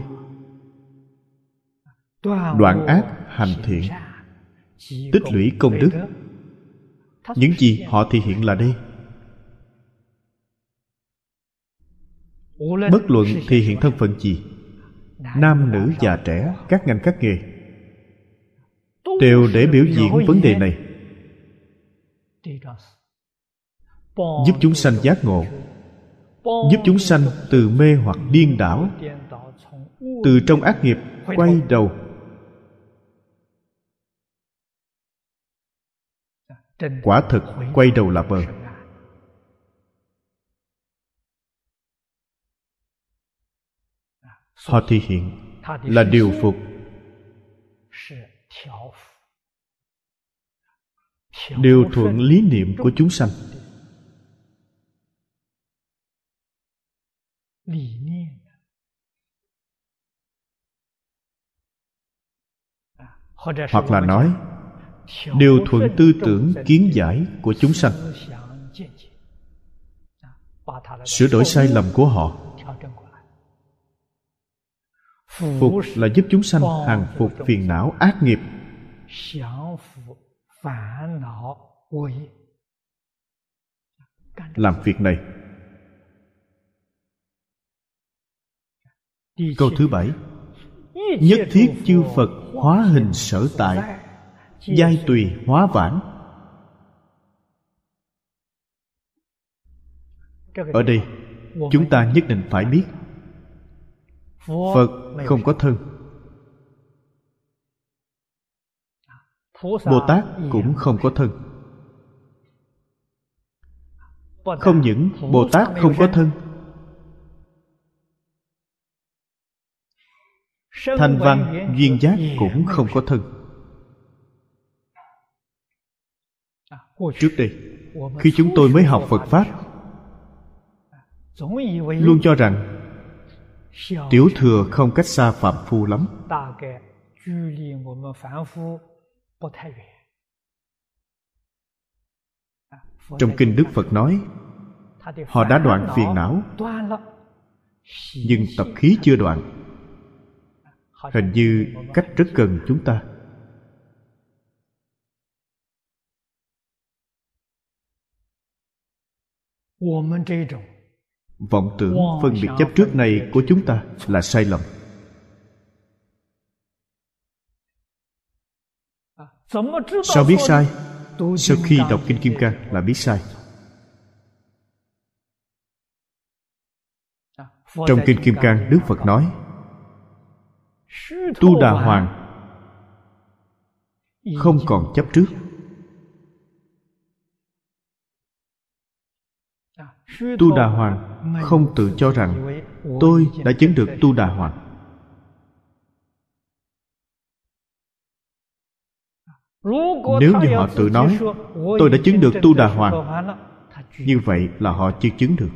Speaker 2: Đoạn ác hành thiện, tích lũy công đức. Những gì họ thể hiện là đây. Bất luận thể hiện thân phận gì, nam nữ già trẻ, các ngành các nghề đều để biểu diễn vấn đề này. Giúp chúng sanh giác ngộ. Giúp chúng sanh từ mê hoặc điên đảo, từ trong ác nghiệp quay đầu. Quả thực, quay đầu là bờ. Họ thể hiện là điều phục đều thuận lý niệm của chúng sanh. Hoặc là nói đều thuận tư tưởng kiến giải của chúng sanh. sửa đổi sai lầm của họ. phục là giúp chúng sanh hàng phục phiền não ác nghiệp làm việc này. Câu thứ bảy. Nhất thiết chư phật hóa hình sở tại giai tùy hóa vãng. Ở đây chúng ta nhất định phải biết phật không có thân bồ tát cũng không có thân. Không những bồ tát không có thân thanh văn duyên giác cũng không có thân. Trước đây khi chúng tôi mới học phật pháp luôn cho rằng tiểu thừa không cách xa phạm phu lắm trong kinh đức phật nói họ đã đoạn phiền não nhưng tập khí chưa đoạn. Hình như cách rất gần chúng ta. Vọng tưởng phân biệt chấp trước này của chúng ta là sai lầm sao biết sai? Sau khi đọc kinh kim cang là biết sai. Trong kinh kim cang đức phật nói tu đà hoàng. Không còn chấp trước. Tu đà hoàng không tự cho rằng tôi đã chứng được tu đà hoàng nếu như họ tự nói tôi đã chứng được tu đà hoàng. Như vậy là họ chưa chứng được.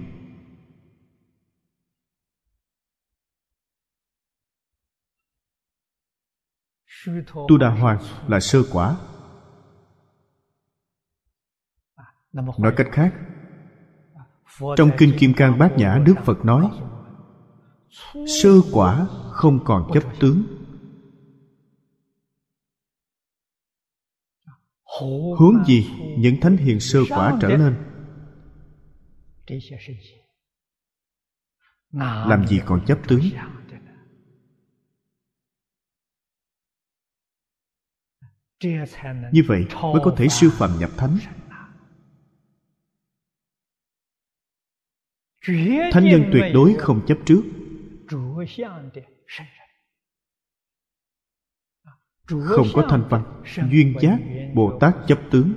Speaker 2: Tu đà hoàng là sơ quả. Nói cách khác trong kinh kim cang bát nhã đức phật nói sơ quả không còn chấp tướng huống gì những thánh hiền sơ quả trở lên làm gì còn chấp tướng? như vậy mới có thể siêu phàm nhập thánh. thánh nhân tuyệt đối không chấp trước không có thanh văn duyên giác bồ tát chấp tướng.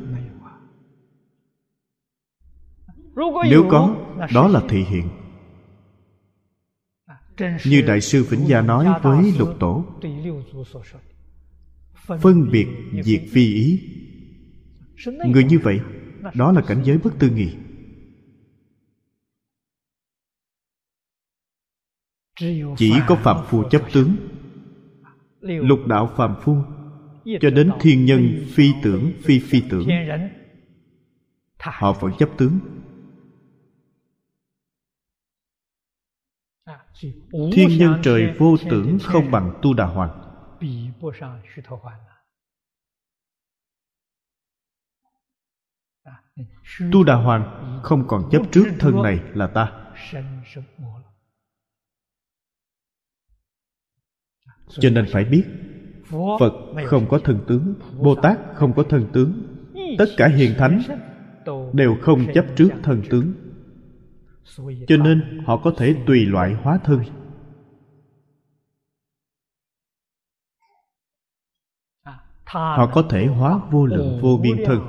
Speaker 2: nếu có đó là thị hiện. Như đại sư vĩnh gia nói với lục tổ phân biệt diệt phi ý. Người như vậy đó là cảnh giới bất tư nghị chỉ có phạm phu chấp tướng lục đạo phạm phu cho đến thiên nhân phi tưởng phi phi tưởng. Họ vẫn chấp tướng. Thiên nhân trời vô tưởng không bằng tu đà hoàng. Tu đà hoàng không còn chấp trước thân này là ta cho nên phải biết, phật không có thân tướng bồ tát không có thân tướng. Tất cả hiền thánh đều không chấp trước thân tướng. Cho nên họ có thể tùy loại hóa thân. Họ có thể hóa vô lượng, vô biên thân.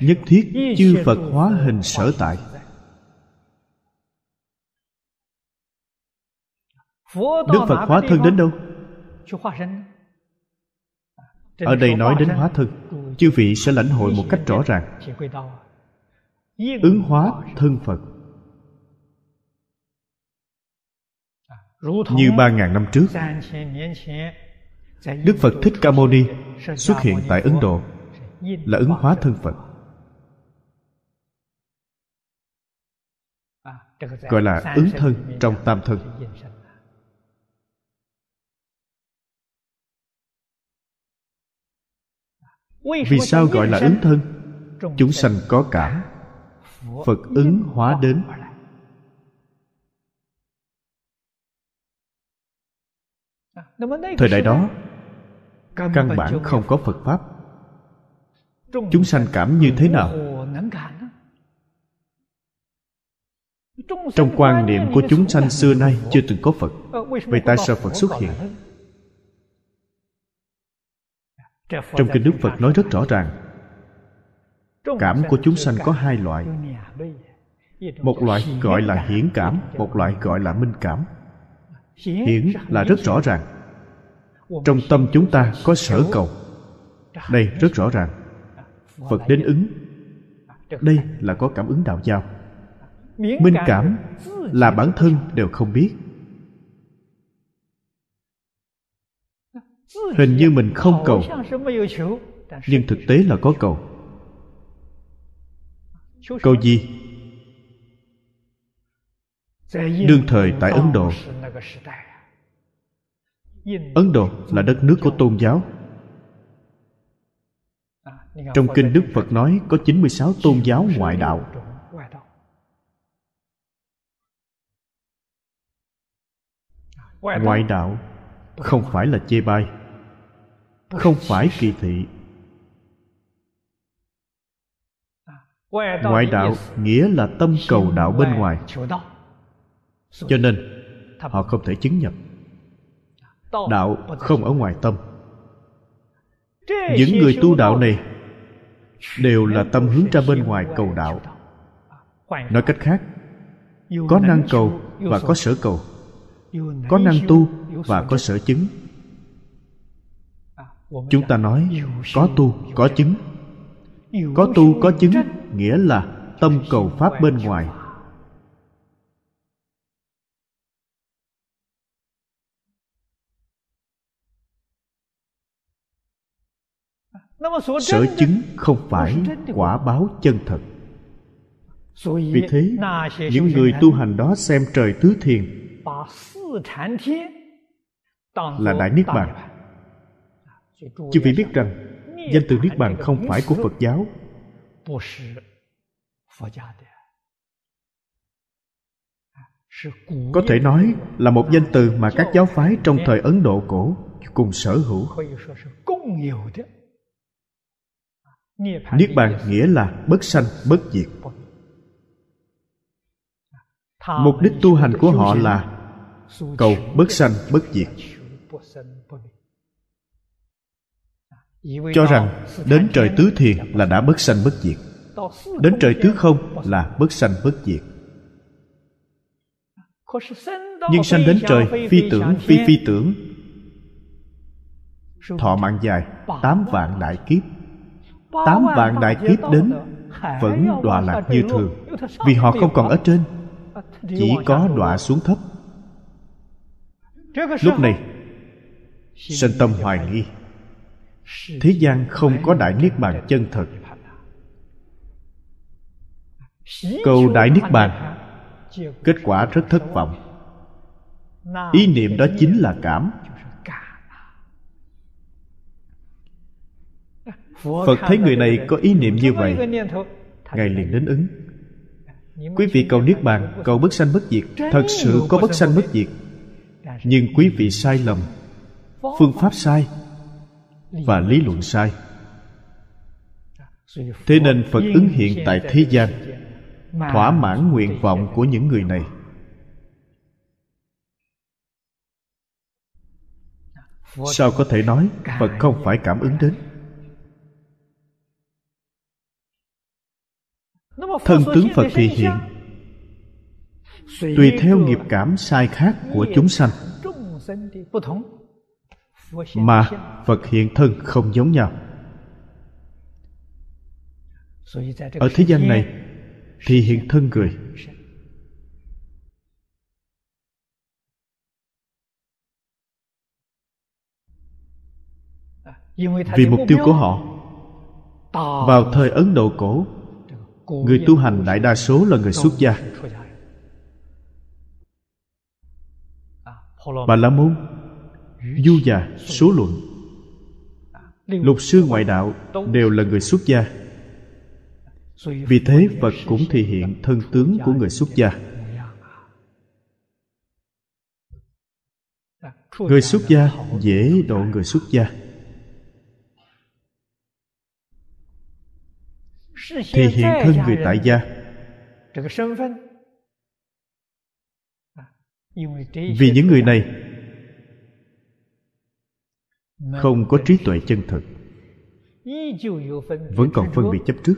Speaker 2: Nhất thiết chư phật hóa hình sở tại. Đức phật hóa thân đến đâu? Ở đây nói đến hóa thân chư vị sẽ lãnh hội một cách rõ ràng. Ứng hóa thân phật. Như ba ngàn năm trước đức phật thích ca mâu ni xuất hiện tại ấn độ là ứng hóa thân phật. Gọi là ứng thân trong tam thân vì sao gọi là ứng thân? chúng sanh có cảm phật ứng hóa đến. thời đại đó căn bản không có phật pháp. Chúng sanh cảm như thế nào? trong quan niệm của chúng sanh xưa nay chưa từng có phật. Vậy tại sao phật xuất hiện trong kinh đức phật nói rất rõ ràng, cảm của chúng sanh có hai loại. Một loại gọi là hiển cảm, một loại gọi là minh cảm. Hiển là rất rõ ràng. Trong tâm chúng ta có sở cầu. Đây rất rõ ràng. Phật đến ứng. Đây là có cảm ứng đạo giao. Minh cảm là bản thân đều không biết. Hình như mình không cầu. Nhưng thực tế là có cầu. Cầu gì? Đương thời tại ấn độ. Ấn độ là đất nước của tôn giáo. Trong kinh đức phật nói có 96 tôn giáo ngoại đạo. Ngoại đạo không phải là chê bai không phải kỳ thị. Ngoại đạo nghĩa là tâm cầu đạo bên ngoài. Cho nên, họ không thể chứng nhập. Đạo không ở ngoài tâm. Những người tu đạo này đều là tâm hướng ra bên ngoài cầu đạo. Nói cách khác, có năng cầu và có sở cầu. Có năng tu và có sở chứng chúng ta nói có tu có chứng. Có tu có chứng nghĩa là tâm cầu pháp bên ngoài. Sở chứng không phải quả báo chân thật. Vì thế những người tu hành đó xem trời tứ thiền là đại niết bàn chứ vị biết rằng danh từ niết bàn không phải của phật giáo. Có thể nói là một danh từ mà các giáo phái trong thời ấn độ cổ cùng sở hữu. Niết bàn nghĩa là bất sanh bất diệt. Mục đích tu hành của họ là cầu bất sanh bất diệt cho rằng đến trời tứ thiền là đã bất sanh bất diệt. Đến trời tứ không là bất sanh bất diệt. Nhưng sanh đến trời phi tưởng, phi phi tưởng, thọ mạng dài, tám vạn đại kiếp. Tám vạn đại kiếp đến vẫn đọa lạc như thường, vì họ không còn ở trên, chỉ có đọa xuống thấp. Lúc này sanh tâm hoài nghi thế gian không có đại niết bàn chân thật. Cầu đại niết bàn kết quả rất thất vọng. Ý niệm đó chính là cảm. Phật thấy người này có ý niệm như vậy ngài liền đến ứng. Quý vị cầu niết bàn cầu bất sanh bất diệt thật sự có bất sanh bất diệt. Nhưng quý vị sai lầm phương pháp sai và lý luận sai. Thế nên phật ứng hiện tại thế gian, thỏa mãn nguyện vọng của những người này. Sao có thể nói phật không phải cảm ứng đến? Thân tướng phật thì hiện. Tùy theo nghiệp cảm sai khác của chúng sanh mà phật hiện thân không giống nhau. Ở thế gian này thì hiện thân người. Vì mục tiêu của họ, vào thời ấn độ cổ, người tu hành đại đa số là người xuất gia. Bà la môn du già số luận. Lục sư ngoại đạo đều là người xuất gia. Vì thế phật cũng thể hiện thân tướng của người xuất gia. Người xuất gia dễ độ người xuất gia. Thì hiện thân người tại gia. Vì những người này không có trí tuệ chân thực. Vẫn còn phân biệt chấp trước.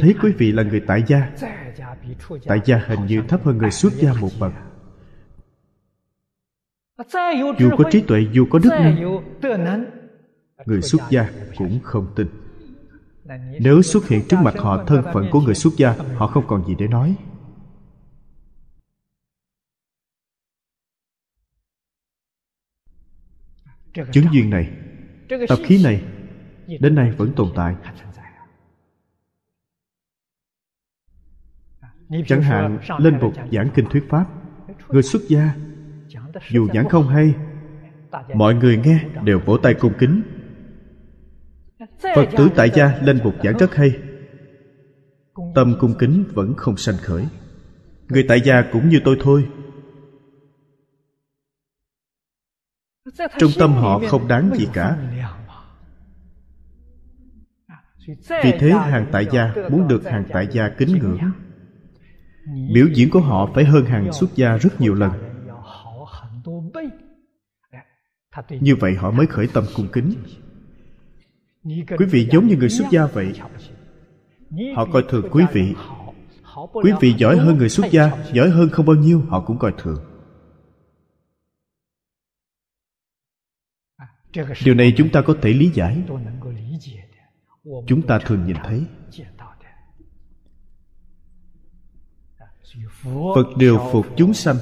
Speaker 2: Thấy quý vị là người tại gia. Tại gia hình như thấp hơn người xuất gia một bậc. Dù có trí tuệ, dù có đức năng, người xuất gia cũng không tin. Nếu xuất hiện trước mặt họ thân phận của người xuất gia, họ không còn gì để nói. Chứng duyên này, tập khí này, đến nay vẫn tồn tại. Chẳng hạn, lên bục giảng kinh thuyết pháp, người xuất gia, dù giảng không hay, mọi người nghe đều vỗ tay cung kính. Phật tử tại gia lên bục giảng rất hay. Tâm cung kính vẫn không sanh khởi. Người tại gia cũng như tôi thôi. Trong tâm họ không đáng gì cả. vì thế hàng tại gia muốn được hàng tại gia kính ngưỡng. Biểu diễn của họ phải hơn hàng xuất gia rất nhiều lần. Như vậy họ mới khởi tâm cung kính. Quý vị giống như người xuất gia vậy. Họ coi thường quý vị. Quý vị giỏi hơn người xuất gia giỏi hơn không bao nhiêu họ cũng coi thường điều này chúng ta có thể lý giải. chúng ta thường nhìn thấy. phật điều phục chúng sanh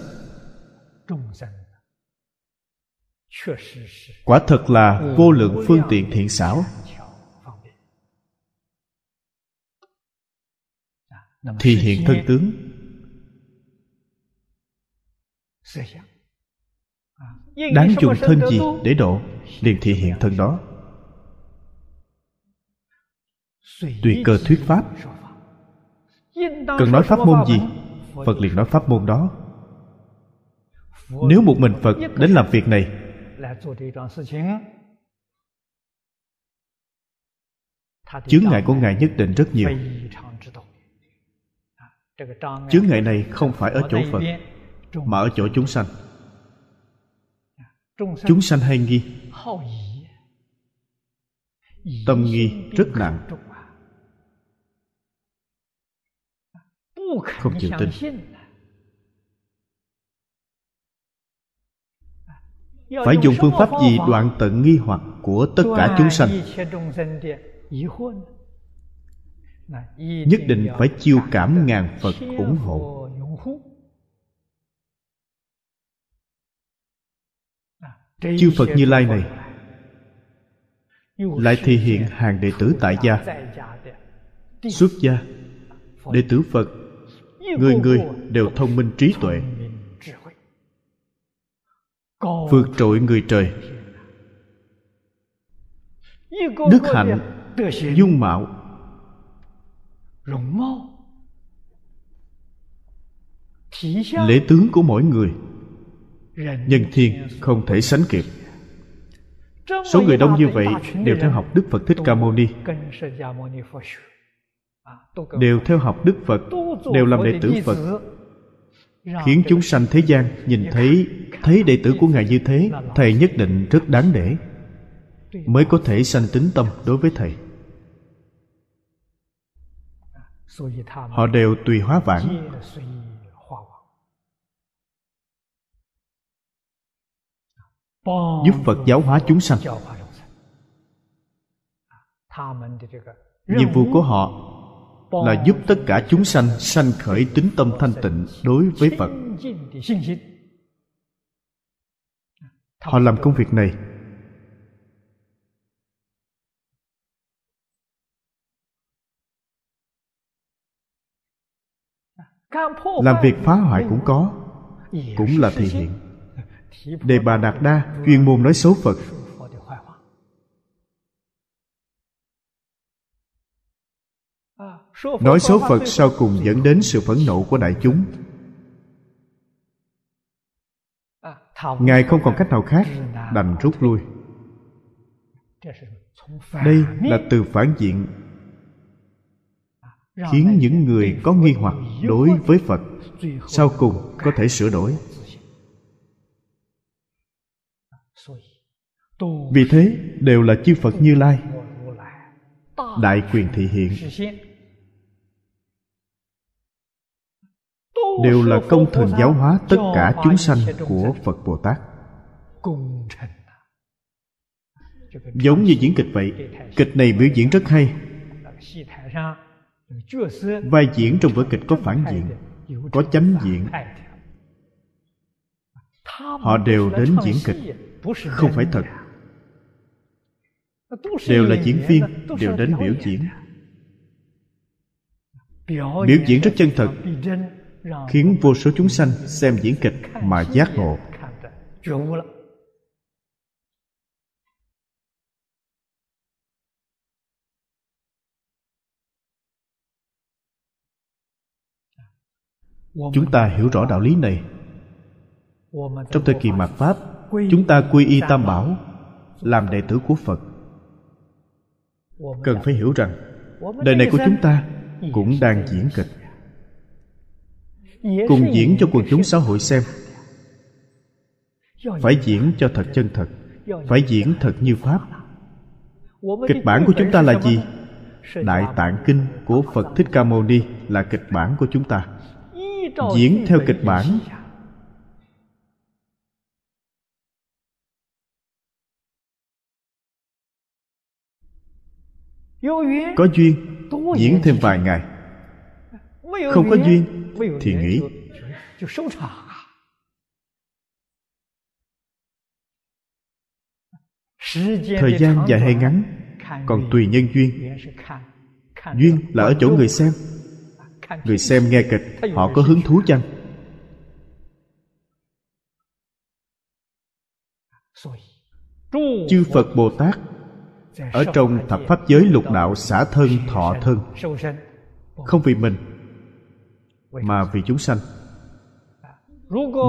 Speaker 2: quả thật là vô lượng phương tiện thiện xảo。thì hiện thân tướng。đáng dùng thân gì để độ liền thị hiện thân đó tùy cơ thuyết pháp. Cần nói pháp môn gì? Phật liền nói pháp môn đó. Nếu một mình phật đến làm việc này, chướng ngại của ngài nhất định rất nhiều. Chướng ngại này không phải ở chỗ phật, mà ở chỗ chúng sanh. Chúng sanh hay nghi? Tâm nghi rất nặng. Không chịu tin. Phải dùng phương pháp gì đoạn tận nghi hoặc của tất cả chúng sanh? Nhất định phải chiêu cảm ngàn phật ủng hộ. Chư phật như lai này lại thể hiện hàng đệ tử tại gia. Xuất gia đệ tử phật người người đều thông minh trí tuệ. Vượt trội người trời. Đức hạnh dung mạo. Lễ tướng của mỗi người nhân thiên không thể sánh kịp. Số người đông như vậy đều theo học đức phật thích ca mâu ni. Đều theo học đức phật, đều làm đệ tử phật. Khiến chúng sanh thế gian nhìn thấy thấy đệ tử của ngài như thế, thầy nhất định rất đáng để, mới có thể sanh tính tâm đối với thầy. Họ đều tùy hóa vãng. Giúp phật giáo hóa chúng sanh. Nhiệm vụ của họ là giúp tất cả chúng sanh sanh khởi tính tâm thanh tịnh đối với phật. Họ làm công việc này làm việc phá hoại cũng có, cũng là thể hiện đề bà đạt đa chuyên môn nói xấu phật. Nói xấu phật sau cùng dẫn đến sự phẫn nộ của đại chúng. Ngài không còn cách nào khác, đành rút lui. Đây là từ phản diện, khiến những người có nghi hoặc đối với phật sau cùng có thể sửa đổi. Vì thế đều là chư phật như lai. Đại quyền thị hiện. Đều là công thần giáo hóa tất cả chúng sanh của phật bồ tát. giống như diễn kịch vậy kịch này biểu diễn rất hay. vai diễn trong vở kịch có phản diện có chánh diện. họ đều đến diễn kịch. không phải thật đều là diễn viên đều đến biểu diễn. biểu diễn rất chân thật khiến vô số chúng sanh xem diễn kịch mà giác ngộ. chúng ta hiểu rõ đạo lý này. Trong thời kỳ mạt pháp chúng ta quy y tam bảo làm đệ tử của phật cần phải hiểu rằng đời này của chúng ta cũng đang diễn kịch. Cùng diễn cho quần chúng xã hội xem. Phải diễn cho thật chân thật. phải diễn thật như pháp. Kịch bản của chúng ta là gì? đại tạng kinh của phật thích ca mâu ni là kịch bản của chúng ta. Diễn theo kịch bản có duyên. Diễn thêm vài ngày. Không có duyên. thì nghỉ. thời gian dài hay ngắn còn tùy nhân duyên. Duyên là ở chỗ người xem. Người xem nghe kịch họ có hứng thú chăng? Chư phật bồ tát ở trong thập pháp giới lục đạo xả thân, thọ thân. Không vì mình, mà vì chúng sanh.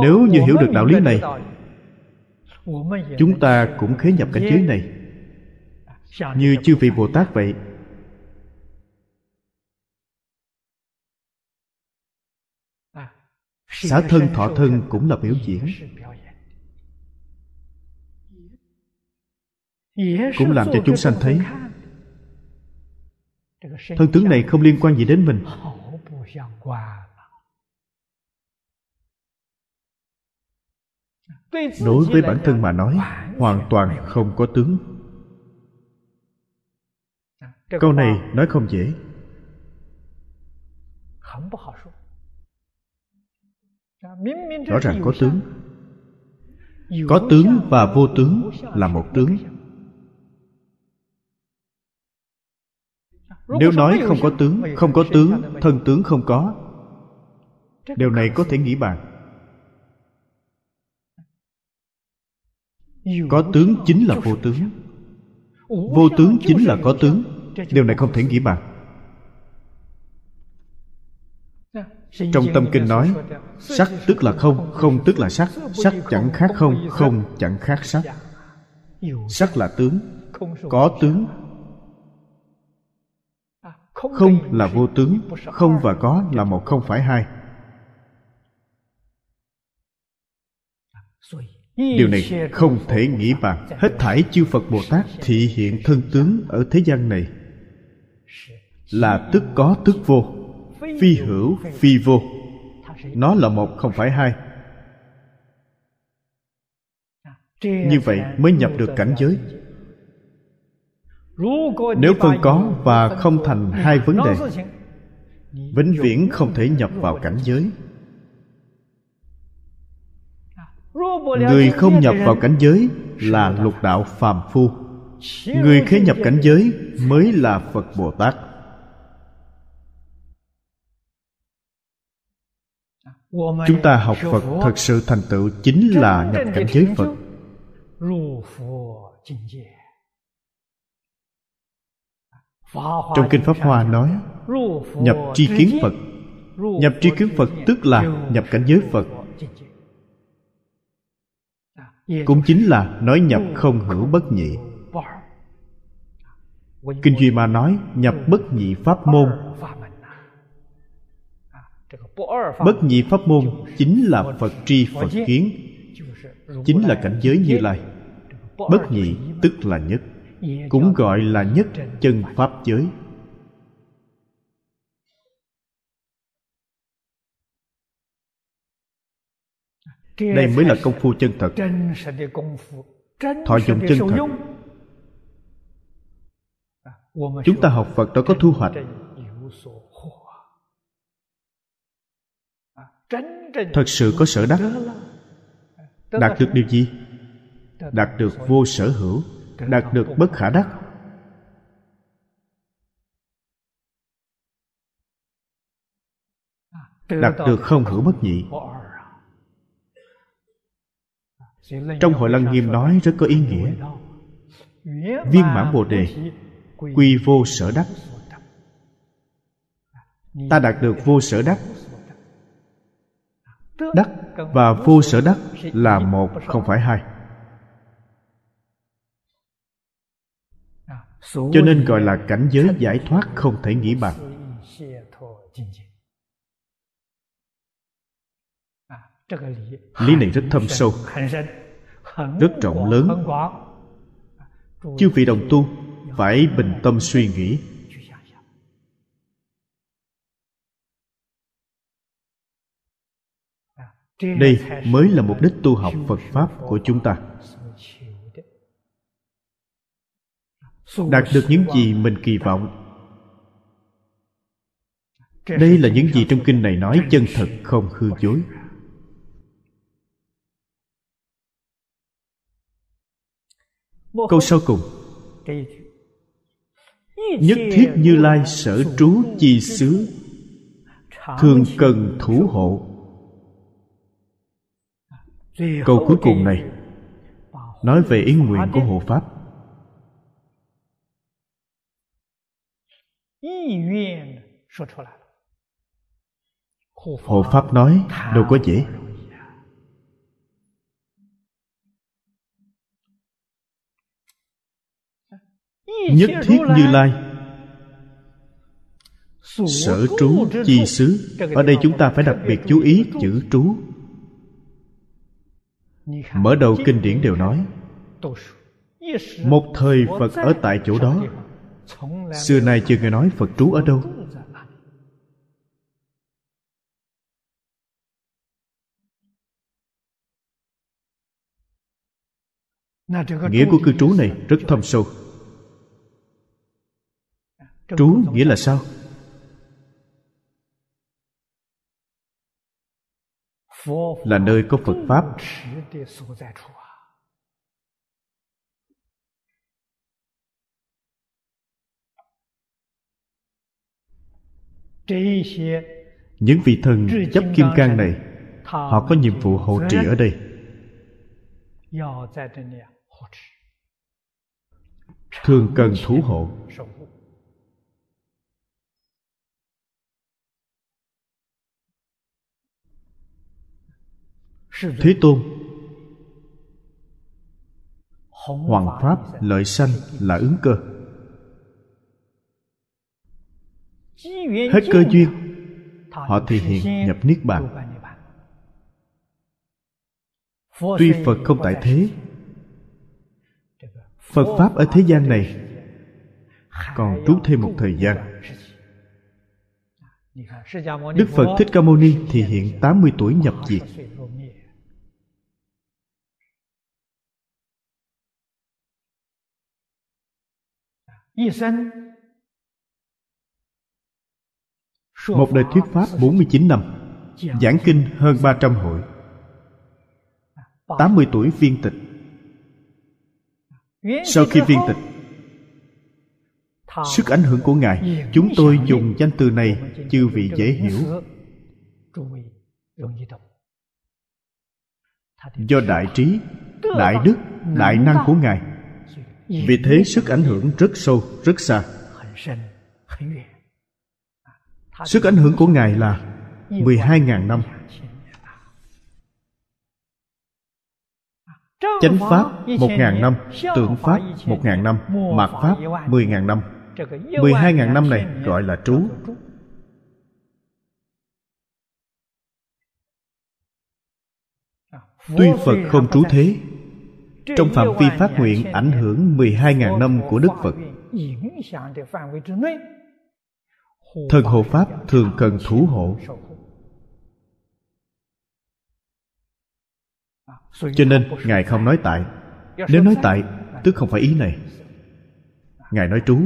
Speaker 2: Nếu như hiểu được đạo lý này, chúng ta cũng khế nhập cảnh giới này. Như chư vị bồ tát vậy. Xả thân, thọ thân cũng là biểu diễn. Cũng làm cho chúng sanh thấy thân tướng này không liên quan gì đến mình. đối với bản thân mà nói hoàn toàn không có tướng. Câu này nói không dễ. Rõ ràng có tướng. có tướng và vô tướng là một tướng nếu nói không có tướng không có tướng thân tướng không có. Điều này có thể nghĩ bàn có tướng chính là vô tướng. vô tướng chính là có tướng. Điều này không thể nghĩ bàn trong tâm kinh nói sắc tức là không không tức là sắc. sắc chẳng khác không không chẳng khác sắc. Sắc là tướng. có tướng không là vô tướng không và có là một không phải hai. Điều này không thể nghĩ bàn. Hết thảy chư phật bồ tát thị hiện thân tướng ở thế gian này là tức có tức vô phi hữu phi vô. Nó là một không phải hai. Như vậy mới nhập được cảnh giới nếu phân có và không thành hai vấn đề, vĩnh viễn không thể nhập vào cảnh giới. Người không nhập vào cảnh giới là lục đạo phàm phu. Người khế nhập cảnh giới mới là phật bồ tát. Chúng ta học phật thật sự thành tựu chính là nhập cảnh giới phật trong kinh pháp hoa nói, nhập tri kiến phật. Nhập tri kiến phật tức là nhập cảnh giới phật. Cũng chính là nói nhập không hữu bất nhị. Kinh duy ma nói nhập bất nhị pháp môn. Bất nhị pháp môn chính là phật tri phật kiến, chính là cảnh giới như lai. Bất nhị tức là nhất cũng gọi là nhất chân pháp giới. Đây mới là công phu chân thật. Thọ dụng chân thật. chúng ta học phật đã có thu hoạch. Thật sự có sở đắc. Đạt được điều gì? Đạt được vô sở hữu đạt được bất khả đắc. Đạt được không hữu bất nhị. Trong hội lăng nghiêm nói rất có ý nghĩa. Viên mãn bồ đề, quy vô sở đắc. Ta đạt được vô sở đắc. Đắc và vô sở đắc là một, không phải hai. Cho nên gọi là cảnh giới giải thoát không thể nghĩ bằng. lý. Này rất thâm sâu. rất rộng lớn. chư vị đồng tu phải bình tâm suy nghĩ. Đây mới là mục đích tu học phật pháp của chúng ta đạt được những gì mình kỳ vọng. Đây là những gì trong kinh này nói, chân thật, không hư dối. Câu sau cùng. Nhất thiết như lai sở trú chi xứ, thường cần thủ hộ. Câu cuối cùng này nói về ý nguyện của hộ pháp. Hộ pháp nói, đâu có dễ. Nhất thiết như lai, sở trú chi xứ, ở đây chúng ta phải đặc biệt chú ý chữ trú. Mở đầu kinh điển đều nói, một thời phật ở tại chỗ đó xưa nay chưa nghe nói phật trú ở đâu. Nghĩa của cư trú này rất thâm sâu. Trú nghĩa là sao? Là nơi có phật pháp. Những vị thần chấp kim cang này họ có nhiệm vụ hộ trì ở đây. thường cần thủ hộ. Thế tôn hoàng pháp lợi sanh là ứng cơ hết cơ duyên họ thì hiện nhập niết bàn tuy phật không tại thế phật pháp ở thế gian này còn trú thêm một thời gian Đức Phật Thích Ca Mâu Ni thì hiện 80 tuổi nhập diệt. Một đời thuyết Pháp 49 năm, Giảng kinh hơn 300 hội. 80 tuổi viên tịch. Sau khi viên tịch, Sức ảnh hưởng của Ngài, Chúng tôi dùng danh từ này Chư vị dễ hiểu. Do đại trí, Đại đức, Đại năng của Ngài. Vì thế sức ảnh hưởng rất sâu, Rất xa. Sức ảnh hưởng của Ngài là 12.000 năm. Chánh Pháp 1.000 năm, Tượng Pháp 1.000 năm, Mạt Pháp 10.000 năm. 12.000 năm này gọi là trú. Tuy Phật không trú thế, Trong phạm vi phát nguyện ảnh hưởng 12.000 năm của Đức Phật. Thần hộ Pháp thường cần thủ hộ. Cho nên, Ngài không nói tại. Nếu nói tại, Tức không phải ý này. Ngài nói trú.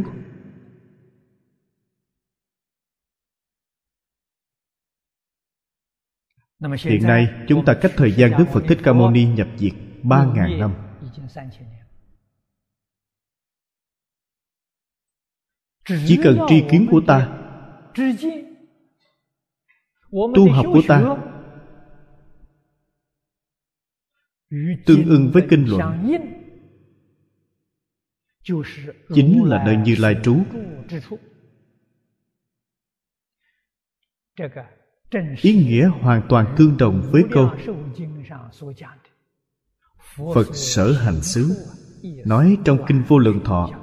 Speaker 2: Hiện nay, chúng ta cách thời gian Đức Phật Thích Ca Mâu Ni nhập diệt ba ngàn năm. Chỉ cần tri kiến của ta Tu học của ta. Tương ưng với kinh luận. Chính là nơi Như Lai trú. ý nghĩa hoàn toàn tương đồng với câu phật sở hành xứ nói trong kinh vô lượng thọ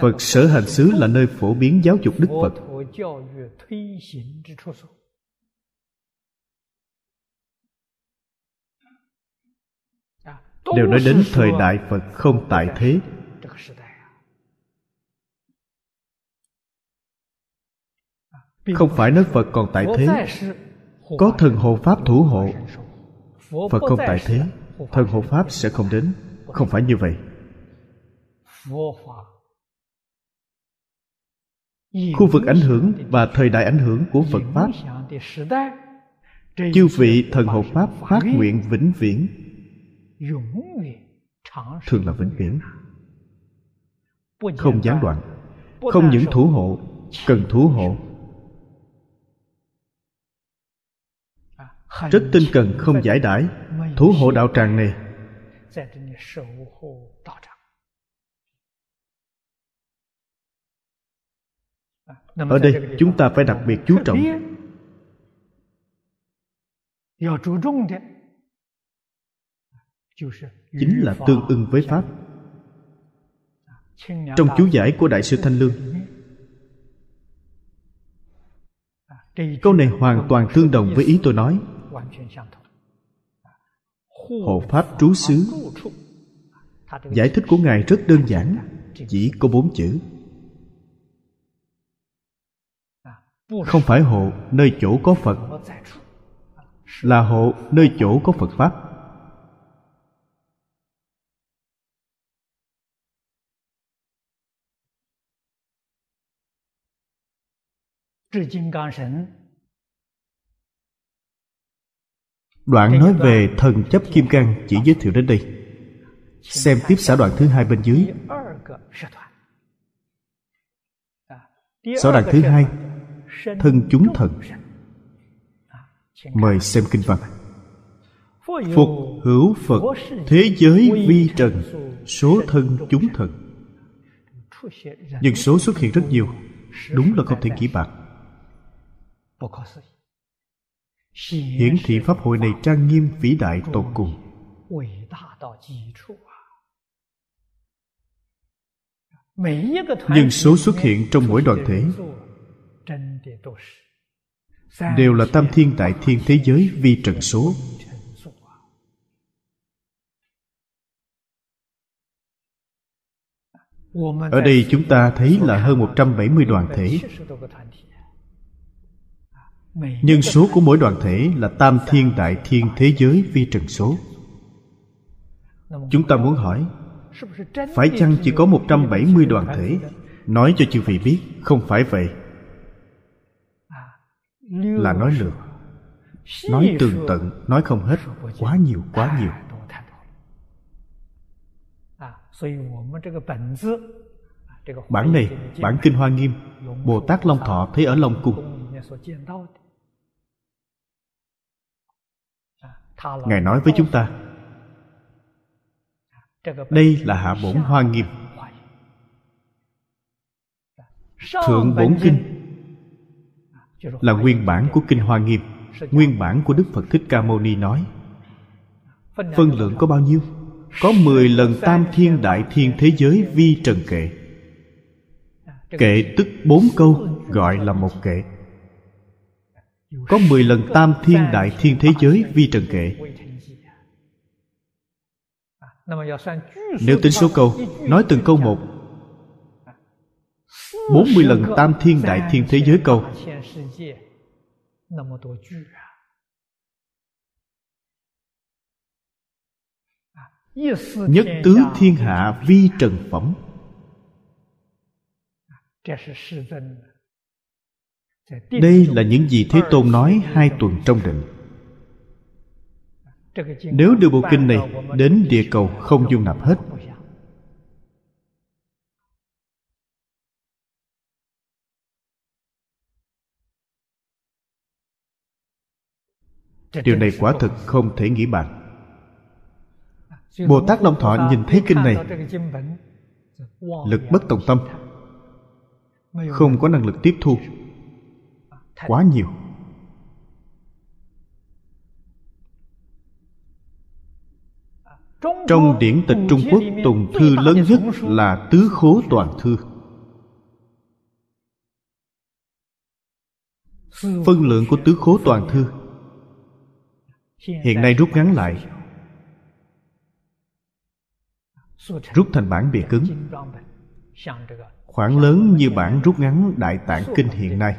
Speaker 2: phật sở hành xứ là nơi phổ biến giáo dục đức phật. Đều nói đến thời đại phật không tại thế. Không phải nói phật còn tại thế. Có thần hộ pháp thủ hộ. Phật không tại thế. Thần hộ pháp sẽ không đến. Không phải như vậy khu vực ảnh hưởng và thời đại ảnh hưởng của phật pháp. Chư vị thần hộ pháp phát nguyện vĩnh viễn. Thường là vĩnh viễn. Không gián đoạn. Không những thủ hộ, cần thủ hộ. Rất tinh cần không giải đãi thủ hộ đạo tràng này. Ở đây chúng ta phải đặc biệt chú trọng. chính là tương ưng với pháp. Trong chú giải của đại sư thanh lương. Câu này hoàn toàn tương đồng với ý tôi nói. hộ pháp trú xứ. giải thích của ngài rất đơn giản. Chỉ có bốn chữ không phải hộ nơi chỗ có phật, là hộ nơi chỗ có phật pháp. Đoạn nói về thần chấp kim cang chỉ giới thiệu đến đây. Xem tiếp xã đoạn thứ hai bên dưới. Xã đoạn thứ hai Thân chúng thần. Mời xem kinh văn. Phục hữu Phật Thế giới vi trần Số thân chúng thần. Nhưng số xuất hiện rất nhiều. Đúng là không thể kỹ bạc hiển thị pháp hội này trang nghiêm vĩ đại tột cùng. Nhân số xuất hiện trong mỗi đoàn thể đều là tam thiên tại thiên thế giới vi trần số. Ở đây chúng ta thấy là hơn 170 đoàn thể. Nhân số của mỗi đoàn thể là tam thiên đại thiên thế giới vi trần số. Chúng ta muốn hỏi Phải chăng chỉ có 170 đoàn thể? Nói cho chư vị biết Không phải vậy Là nói lừa. Nói tường tận Nói không hết. Quá nhiều quá nhiều. Bản này, bản Kinh Hoa Nghiêm Bồ Tát Long Thọ thấy ở Long Cung. Ngài nói với chúng ta Đây là hạ bổn Hoa Nghiêm. Thượng bổn Kinh Là nguyên bản của Kinh Hoa Nghiêm Nguyên bản của Đức Phật Thích Ca Mâu Ni nói Phân lượng có bao nhiêu? Có 10 lần tam thiên đại thiên thế giới vi trần kệ. Kệ tức bốn câu gọi là một kệ. Có 10 lần tam thiên đại thiên thế giới vi trần kệ. Nếu tính số câu Nói từng câu một. 40 lần tam thiên đại thiên thế giới câu Nhất tứ thiên hạ vi trần phẩm đây là những gì thế tôn nói hai tuần trong định。nếu đưa bộ kinh này đến địa cầu không dung nạp hết điều này quả thực không thể nghĩ bàn. Bồ tát long thọ nhìn thấy kinh này. Lực bất tòng tâm. Không có năng lực tiếp thu. Quá nhiều. Trong điển tịch trung quốc tùng thư lớn nhất là tứ khố toàn thư. Phân lượng của tứ khố toàn thư hiện nay rút ngắn lại. Rút thành bản bìa cứng. Khoảng lớn như bản rút ngắn đại tạng kinh hiện nay.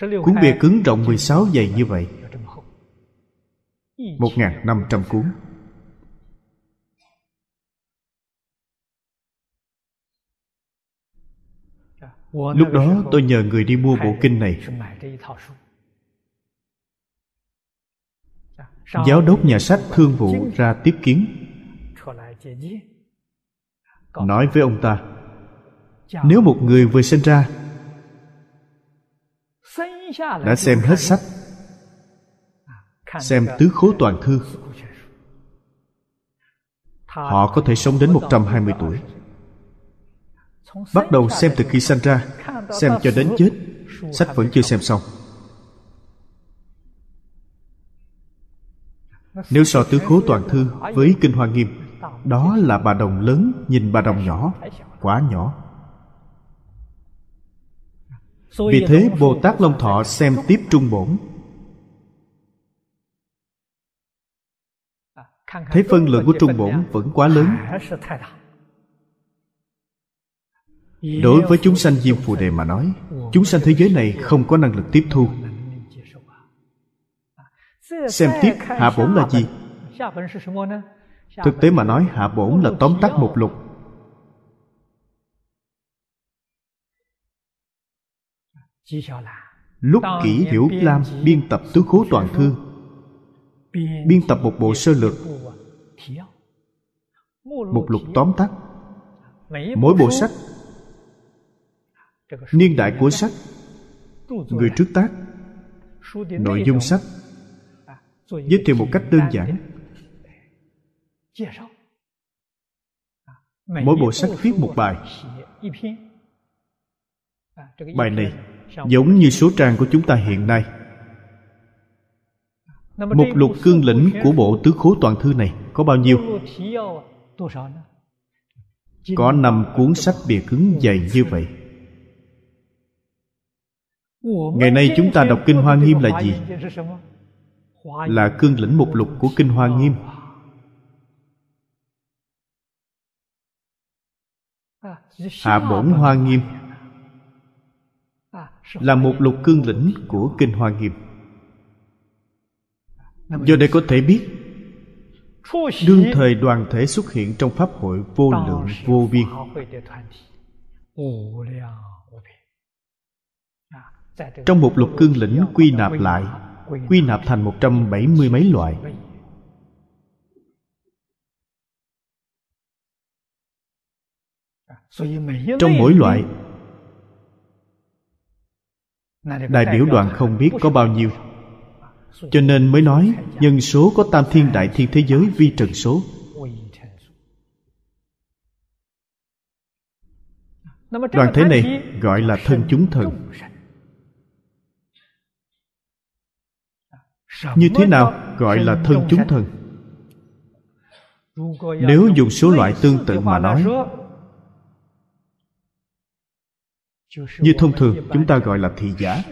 Speaker 2: Cuốn bìa cứng rộng 16 dày như vậy. 1.500 cuốn. Lúc đó tôi nhờ người đi mua bộ kinh này. Giáo đốc nhà sách thương vụ ra tiếp kiến. Nói với ông ta Nếu một người vừa sinh ra Đã xem hết sách Xem tứ khố toàn thư Họ có thể sống đến 120 tuổi. Bắt đầu xem từ khi sinh ra Xem cho đến chết Sách vẫn chưa xem xong Nếu so tứ khố toàn thư với Kinh Hoa Nghiêm, Đó là bà đồng lớn nhìn bà đồng nhỏ. Quá nhỏ. Vì thế Bồ Tát Long Thọ xem tiếp Trung Bổn. Thấy phân lượng của Trung Bổn vẫn quá lớn. Đối với chúng sanh Diêm Phù Đề mà nói, Chúng sanh thế giới này không có năng lực tiếp thu xem tiếp hạ bổn là gì? Thực tế mà nói hạ bổn là tóm tắt một lục. Lúc kỷ hiểu lam biên tập tứ khố toàn thư. biên tập một bộ sơ lược. một lục tóm tắt. mỗi bộ sách. Niên đại của sách. Người trước tác. nội dung sách giới thiệu một cách đơn giản. Mỗi bộ sách viết một bài. bài này giống như số trang của chúng ta hiện nay. Một lục cương lĩnh của bộ tứ khố toàn thư này có bao nhiêu? Có năm cuốn sách bìa cứng dày như vậy. Ngày nay chúng ta đọc kinh hoa nghiêm là gì là cương lĩnh mục lục của kinh hoa nghiêm. Hạ bổn hoa nghiêm là một lục cương lĩnh của kinh hoa nghiêm. Do đây có thể biết, đương thời đoàn thể xuất hiện trong pháp hội vô lượng vô biên. Trong một lục cương lĩnh quy nạp lại quy nạp thành một trăm bảy mươi mấy loại. Trong mỗi loại, đại biểu đoàn không biết có bao nhiêu. Cho nên mới nói nhân số có tam thiên đại thiên thế giới vi trần số. Đoàn thể này gọi là thân chúng thần. Như thế nào gọi là thân chúng thần nếu dùng số loại tương tự mà nói như thông thường chúng ta gọi là thị giả.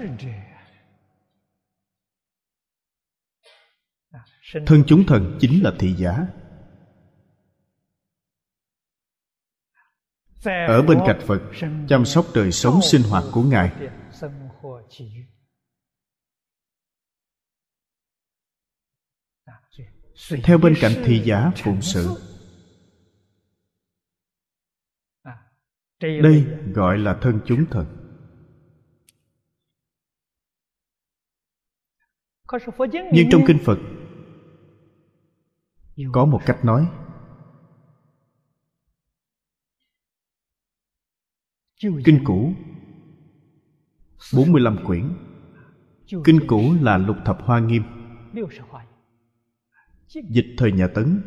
Speaker 2: thân chúng thần chính là thị giả. Ở bên cạnh phật chăm sóc đời sống sinh hoạt của ngài theo bên cạnh thị giả phụng sự. đây gọi là thân chúng thần nhưng trong kinh phật có một cách nói. Kinh cũ 45 quyển. Kinh cũ là lục thập hoa nghiêm dịch thời nhà tấn.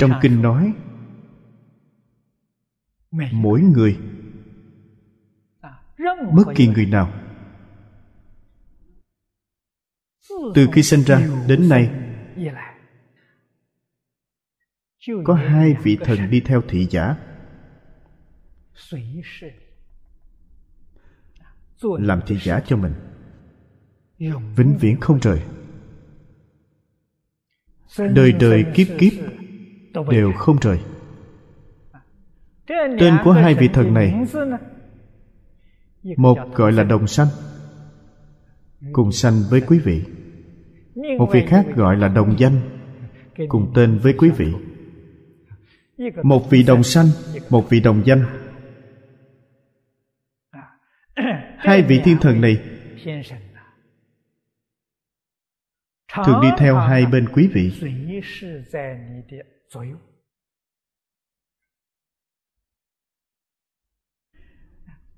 Speaker 2: Trong kinh nói mỗi người bất kỳ người. nào. Từ khi sinh ra đến nay có hai vị thần đi theo thị giả. Làm thị giả cho mình vĩnh viễn không rời. Đời đời kiếp kiếp đều không rời. Tên của hai vị thần này, một gọi là đồng sanh, cùng sanh với quý vị. Một vị khác gọi là đồng danh, cùng tên với quý vị. Một vị đồng sanh, một vị đồng danh. Hai vị thiên thần này thường đi theo hai bên quý vị.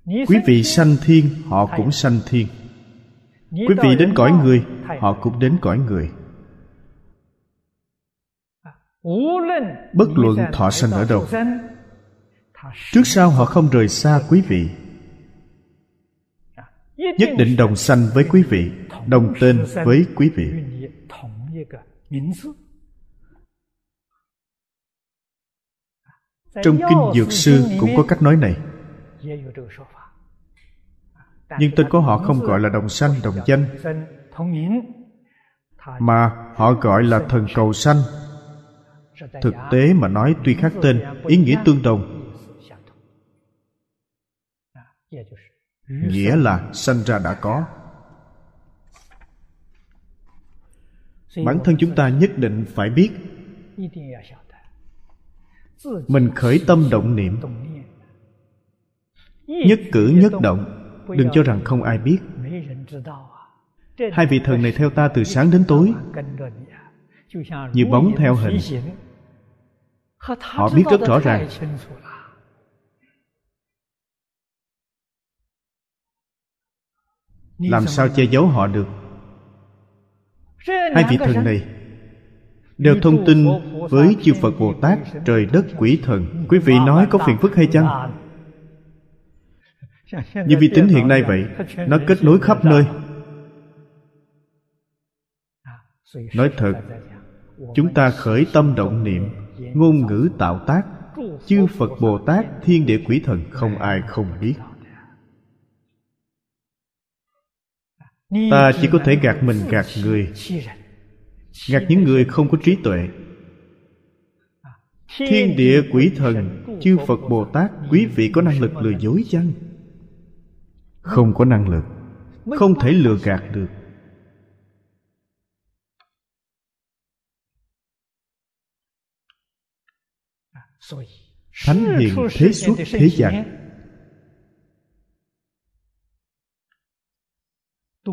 Speaker 2: Quý vị sanh thiên họ cũng sanh thiên. Quý vị đến cõi người họ cũng đến cõi người. Bất luận thọ sanh ở đâu. trước sau họ không rời xa quý vị. Nhất định đồng sanh với quý vị đồng tên với quý vị trong kinh dược sư cũng có cách nói này. nhưng tên của họ không gọi là đồng sanh đồng danh. mà họ gọi là thần cầu sanh. Thực tế mà nói tuy khác tên ý nghĩa tương đồng. nghĩa là sanh ra đã có bản thân chúng ta nhất định phải biết. Mình khởi tâm động niệm. Nhất cử nhất động. Đừng cho rằng không ai biết. Hai vị thần này theo ta từ sáng đến tối. Như bóng theo hình. Họ biết rất rõ ràng. Làm sao che giấu họ được? Hai vị thần này đều thông tin với chư phật bồ tát trời đất quỷ thần. Quý vị nói có phiền phức hay chăng? Như vi tính hiện nay vậy, nó kết nối khắp nơi. Nói thật, chúng ta khởi tâm động niệm, ngôn ngữ tạo tác. Chư phật bồ tát, thiên địa quỷ thần, không ai không biết. ta chỉ có thể gạt mình gạt người. gạt những người không có trí tuệ. Thiên địa quỷ thần chư phật bồ tát quý vị có năng lực lừa dối chăng? không có năng lực không thể lừa gạt được. Thánh hiền thế xuất thế gian.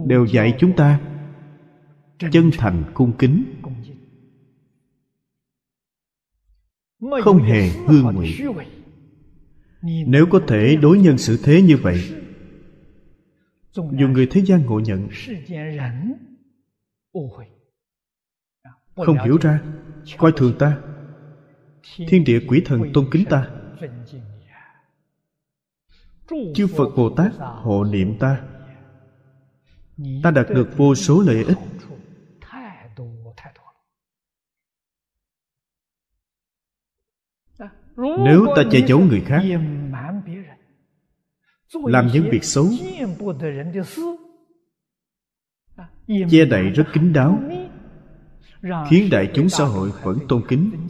Speaker 2: Đều dạy chúng ta. Chân thành cung kính. Không hề hư ngụy nếu có thể đối nhân xử thế như vậy dù người thế gian ngộ nhận không hiểu ra coi thường ta. Thiên địa quỷ thần tôn kính ta. Chư phật bồ tát hộ niệm ta ta đạt được vô số lợi ích. Nếu ta che giấu người khác, làm những việc xấu, che đậy rất kín đáo, khiến đại chúng xã hội vẫn tôn kính,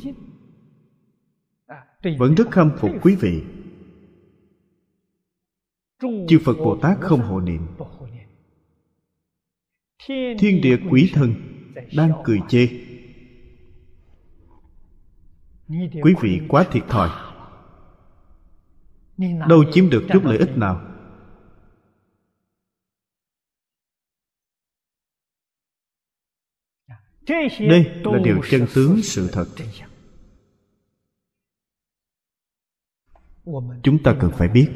Speaker 2: vẫn rất khâm phục quý vị. Chư phật bồ tát không hộ niệm thiên địa quỷ thần đang cười chê. Quý vị quá thiệt thòi. Đâu chiếm được chút lợi ích nào. Đây là điều chân tướng sự thật. Chúng ta cần phải biết.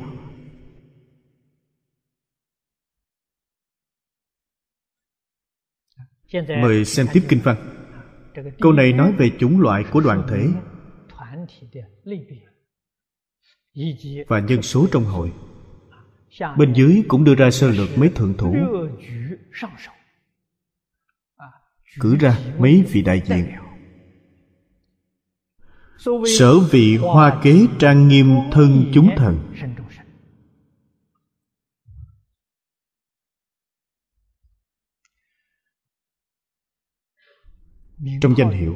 Speaker 2: Mời xem tiếp kinh văn. câu này nói về chủng loại của đoàn thể. và nhân số trong hội. Bên dưới cũng đưa ra sơ lược mấy thượng thủ. cử ra mấy vị đại diện. sở vị hoa kế trang nghiêm thân chúng thần trong danh hiệu.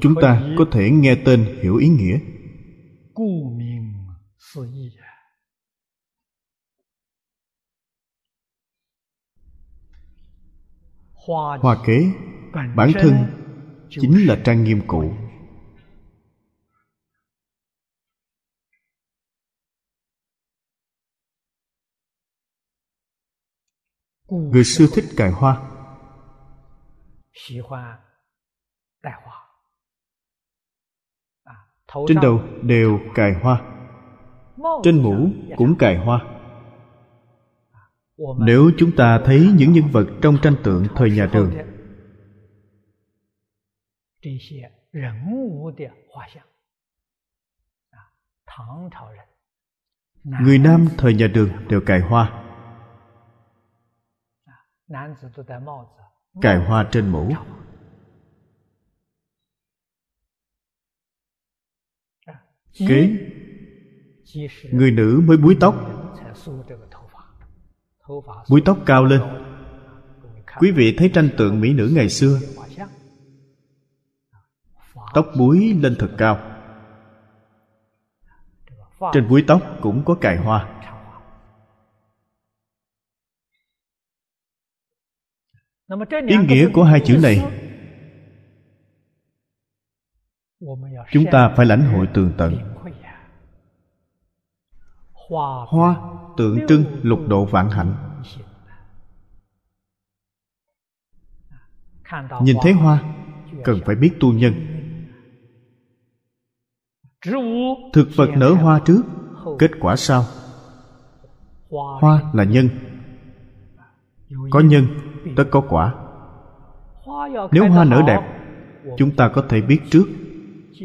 Speaker 2: Chúng ta có thể nghe tên hiểu ý nghĩa. Hoa kế bản thân chính là trang nghiêm cụ người xưa thích cài hoa trên đầu đều cài hoa. Trên mũ cũng cài hoa. Nếu chúng ta thấy những nhân vật trong tranh tượng thời nhà đường. người nam thời nhà đường đều cài hoa cài hoa trên mũ. Kế, người nữ mới búi tóc. Búi tóc cao lên. Quý vị thấy tranh tượng mỹ nữ ngày xưa. Tóc búi lên thật cao. Trên búi tóc cũng có cài hoa. Ý nghĩa của hai chữ này. chúng ta phải lãnh hội tường tận. hoa tượng trưng lục độ vạn hạnh. nhìn thấy hoa cần phải biết tu nhân. thực vật nở hoa trước kết quả sau. hoa là nhân. Có nhân tất có quả. Nếu hoa nở đẹp, chúng ta có thể biết trước,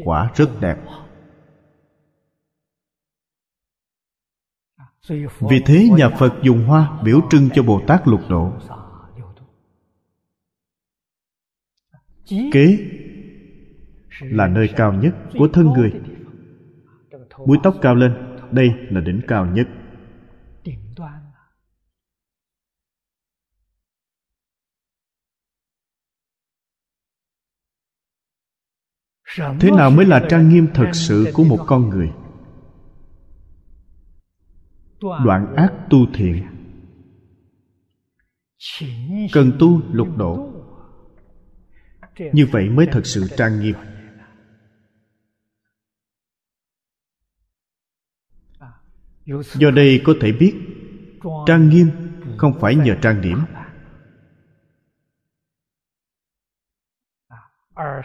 Speaker 2: quả rất đẹp. Vì thế, nhà phật dùng hoa biểu trưng cho bồ tát lục độ. Kế là nơi cao nhất của thân người. Búi tóc cao lên, đây là đỉnh cao nhất. thế nào mới là trang nghiêm thật sự của một con người? Đoạn ác tu thiện. Cần tu lục độ. Như vậy mới thật sự trang nghiêm. Do đây có thể biết trang nghiêm không phải nhờ trang điểm.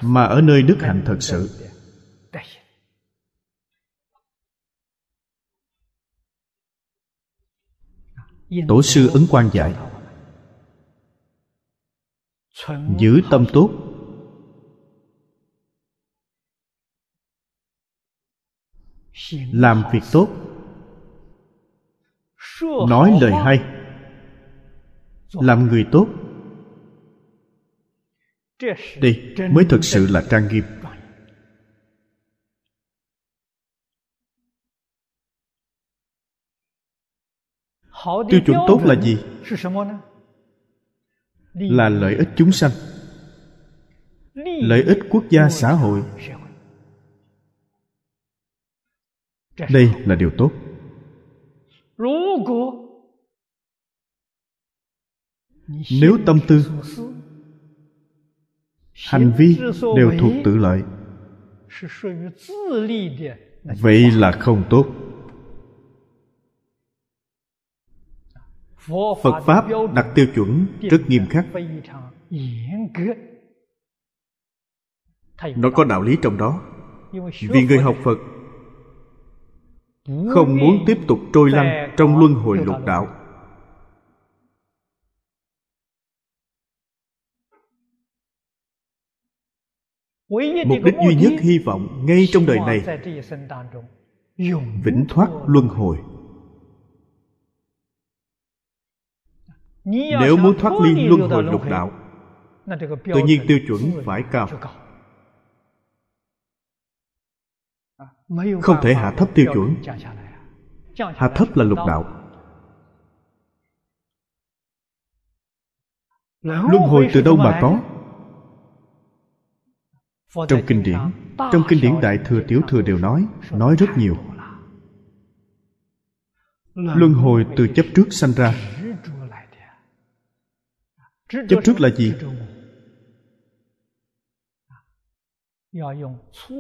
Speaker 2: Mà ở nơi đức hạnh thật sự. Tổ sư ấn quan dạy, giữ tâm tốt. Làm việc tốt. Nói lời hay. Làm người tốt đây mới thực sự là trang nghiêm. Tiêu chuẩn tốt là gì? Là lợi ích chúng sanh, lợi ích quốc gia, xã hội. Đây là điều tốt. Nếu tâm tư hành vi đều thuộc tự lợi. Vậy là không tốt. Phật pháp đặt tiêu chuẩn rất nghiêm khắc. Nó có đạo lý trong đó. Vì người học phật không muốn tiếp tục trôi lăn trong luân hồi lục đạo. Mục đích duy nhất hy vọng ngay trong đời này vĩnh thoát luân hồi. Nếu muốn thoát ly luân hồi lục đạo tự nhiên tiêu chuẩn phải cao. không thể hạ thấp tiêu chuẩn. hạ thấp là lục đạo. Luân hồi từ đâu mà có trong kinh điển trong kinh điển đại thừa tiểu thừa đều nói nói rất nhiều. luân hồi từ chấp trước sanh ra. chấp trước là gì?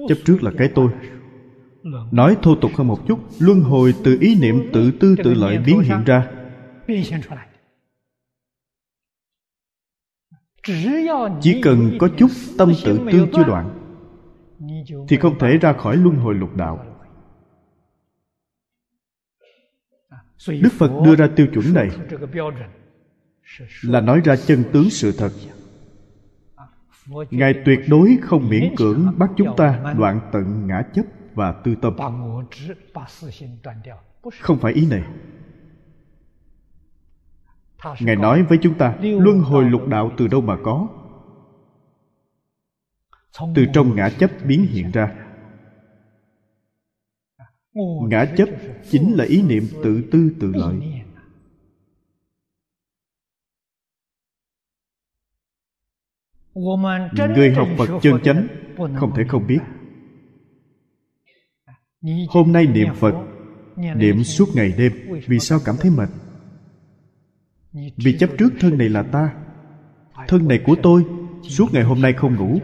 Speaker 2: chấp trước là cái tôi. nói thô tục hơn một chút luân hồi từ ý niệm tự tư tự lợi biến hiện ra chỉ cần có chút tâm tự tư chưa đoạn, thì không thể ra khỏi luân hồi lục đạo. Đức phật đưa ra tiêu chuẩn này là nói ra chân tướng sự thật. Ngài tuyệt đối không miễn cưỡng bắt chúng ta đoạn tận ngã chấp và tư tâm. Không phải ý này ngài nói với chúng ta, luân hồi lục đạo từ đâu mà có? Từ trong ngã chấp biến hiện ra. Ngã chấp chính là ý niệm tự tư tự lợi. Người học phật chân chánh không thể không biết. Hôm nay niệm phật, niệm suốt ngày đêm, vì sao cảm thấy mệt? Vì chấp trước thân này là ta. Thân này của tôi, suốt ngày hôm nay không ngủ,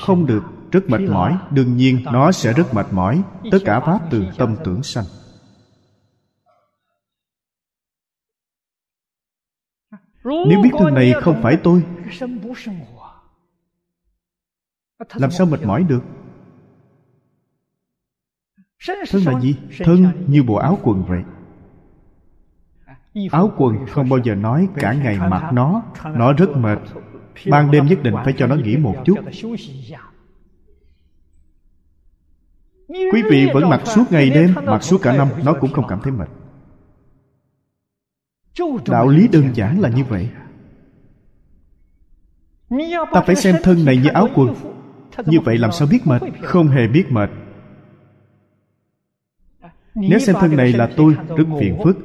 Speaker 2: không được, rất mệt mỏi. Đương nhiên, nó sẽ rất mệt mỏi. Tất cả pháp từ tâm tưởng sanh. Nếu biết thân này không phải tôi, làm sao mệt mỏi được? Thân là gì? Thân như bộ áo quần vậy áo quần không bao giờ nói cả ngày mặc nó. Nó rất mệt. Ban đêm nhất định phải cho nó nghỉ một chút. Quý vị vẫn mặc suốt ngày đêm, mặc suốt cả năm, nó cũng không cảm thấy mệt. Đạo lý đơn giản là như vậy. Ta phải xem thân này như áo quần. Như vậy làm sao biết mệt? Không hề biết mệt. Nếu xem thân này là tôi, rất phiền phức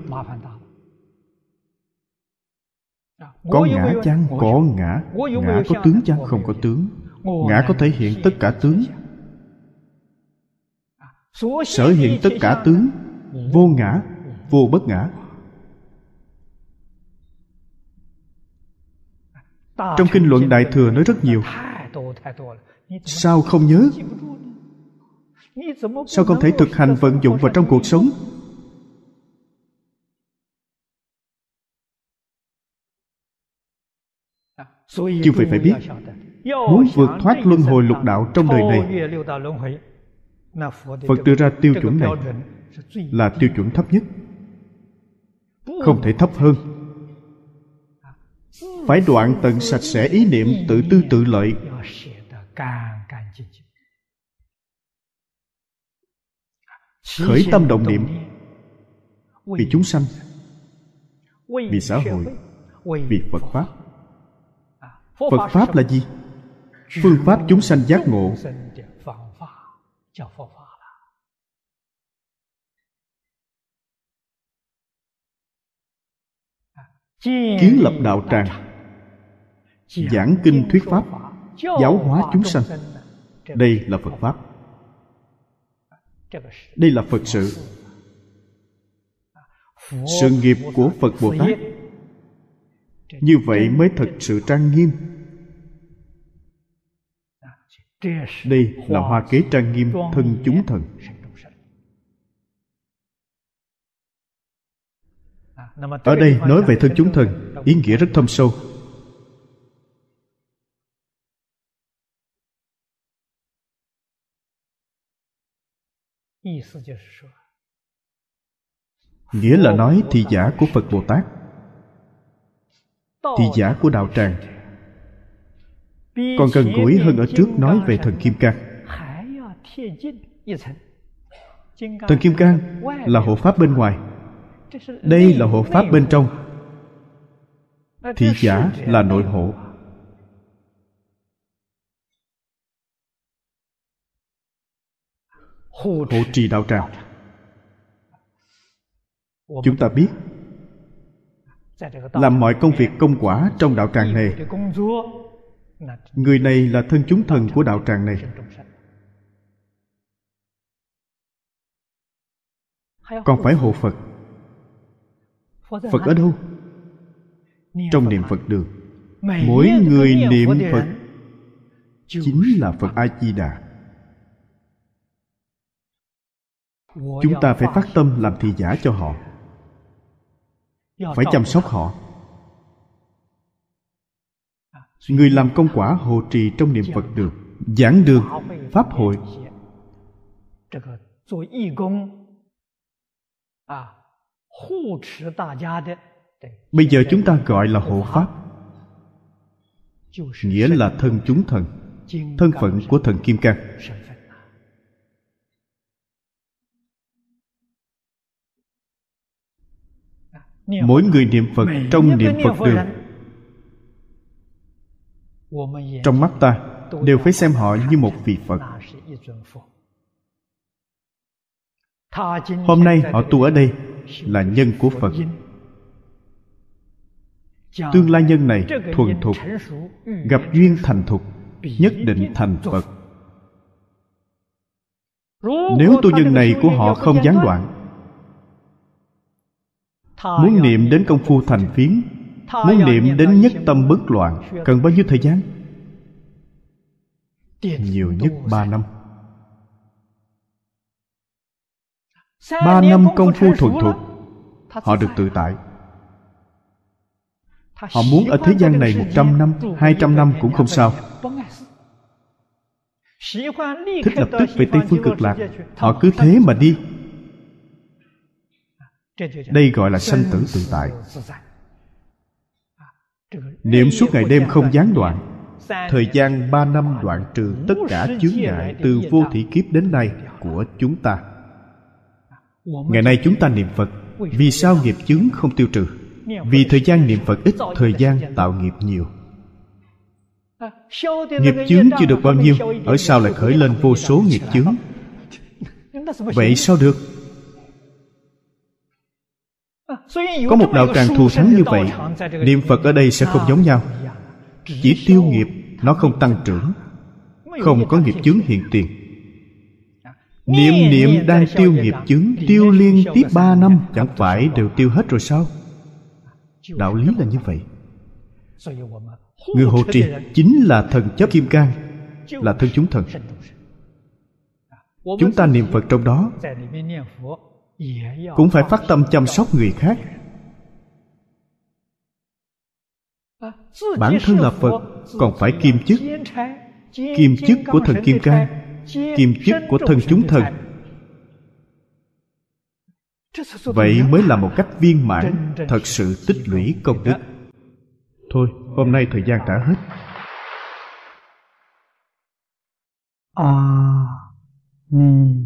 Speaker 2: có ngã chăng? Có ngã. Ngã có tướng chăng? Không có tướng. Ngã có thể hiện tất cả tướng. Sở hiện tất cả tướng. Vô ngã vô bất ngã. Trong kinh luận đại thừa nói rất nhiều. sao không nhớ? Sao không thể thực hành vận dụng vào trong cuộc sống chư vị phải biết muốn vượt thoát luân hồi lục đạo trong đời này. phật đưa ra tiêu chuẩn này là tiêu chuẩn thấp nhất. Không thể thấp hơn. Phải đoạn tận sạch sẽ ý niệm tự tư tự lợi. Khởi tâm động niệm. vì chúng sanh. Vì xã hội. Vì phật pháp phật pháp là gì? Phương pháp chúng sanh giác ngộ. kiến lập đạo tràng giảng kinh thuyết pháp giáo hóa chúng sanh. đây là phật pháp. Đây là phật sự. Sự nghiệp của phật bồ tát như vậy mới thật sự trang nghiêm. Đây là hoa kế trang nghiêm thân chúng thần. ở đây nói về thân chúng thần ý nghĩa rất thâm sâu. Nghĩa là nói thị giả của phật bồ tát thì giả của đạo tràng. Còn gần gũi hơn ở trước nói về thần kim cang. Thần kim cang là hộ pháp bên ngoài. Đây là hộ pháp bên trong. Thị giả là nội hộ. Hộ trì đạo tràng. Chúng ta biết làm mọi công việc công quả trong đạo tràng này. người này là thân chúng thần của đạo tràng này. còn phải hộ phật. Phật ở đâu? Trong niệm phật đường. Mỗi người niệm phật chính là phật a di đà chúng ta phải phát tâm làm thị giả cho họ phải chăm sóc họ. Người làm công quả hộ trì trong niệm phật đường giảng đường pháp hội. bây giờ chúng ta gọi là hộ pháp. nghĩa là thân chúng thần thân phận của thần kim cang mỗi người niệm phật trong niệm phật đường trong mắt ta đều phải xem họ như một vị phật. hôm nay họ tu ở đây là nhân của phật. tương lai nhân này thuần thục gặp duyên thành thục nhất định thành phật. Nếu tu nhân này của họ không gián đoạn muốn niệm đến công phu thành phiến muốn niệm đến nhất tâm bất loạn cần bao nhiêu thời gian? Nhiều nhất ba năm. Ba năm công phu thuần thục họ được tự tại. Họ muốn ở thế gian này một trăm năm hai trăm năm cũng không sao. thích lập tức về tây phương cực lạc họ cứ thế mà đi đây gọi là sanh tử tự tại. Niệm suốt ngày đêm không gián đoạn. Thời gian ba năm đoạn trừ tất cả chướng ngại từ vô thị kiếp đến nay của chúng ta. Ngày nay chúng ta niệm phật. Vì sao nghiệp chướng không tiêu trừ? Vì thời gian niệm phật ít thời gian tạo nghiệp nhiều. Nghiệp chướng chưa được bao nhiêu, ở sau lại khởi lên vô số nghiệp chướng. Vậy sao được? Có một đạo tràng thù thắng như vậy niệm phật ở đây sẽ không giống nhau. Chỉ tiêu nghiệp nó không tăng trưởng không có nghiệp chướng hiện tiền. Niệm niệm đang tiêu nghiệp chướng tiêu liên tiếp ba năm chẳng phải đều tiêu hết rồi sao? Đạo lý là như vậy. Người hộ trì chính là thần chấp kim cang là thân chúng thần. Chúng ta niệm phật trong đó cũng phải phát tâm chăm sóc người khác. Bản thân là phật, còn phải kiêm chức. Kiêm chức của thần kim cang. Kiêm chức của thần chúng thần. Vậy mới là một cách viên mãn, thật sự tích lũy công đức. Thôi, hôm nay thời gian đã hết.
Speaker 1: A ni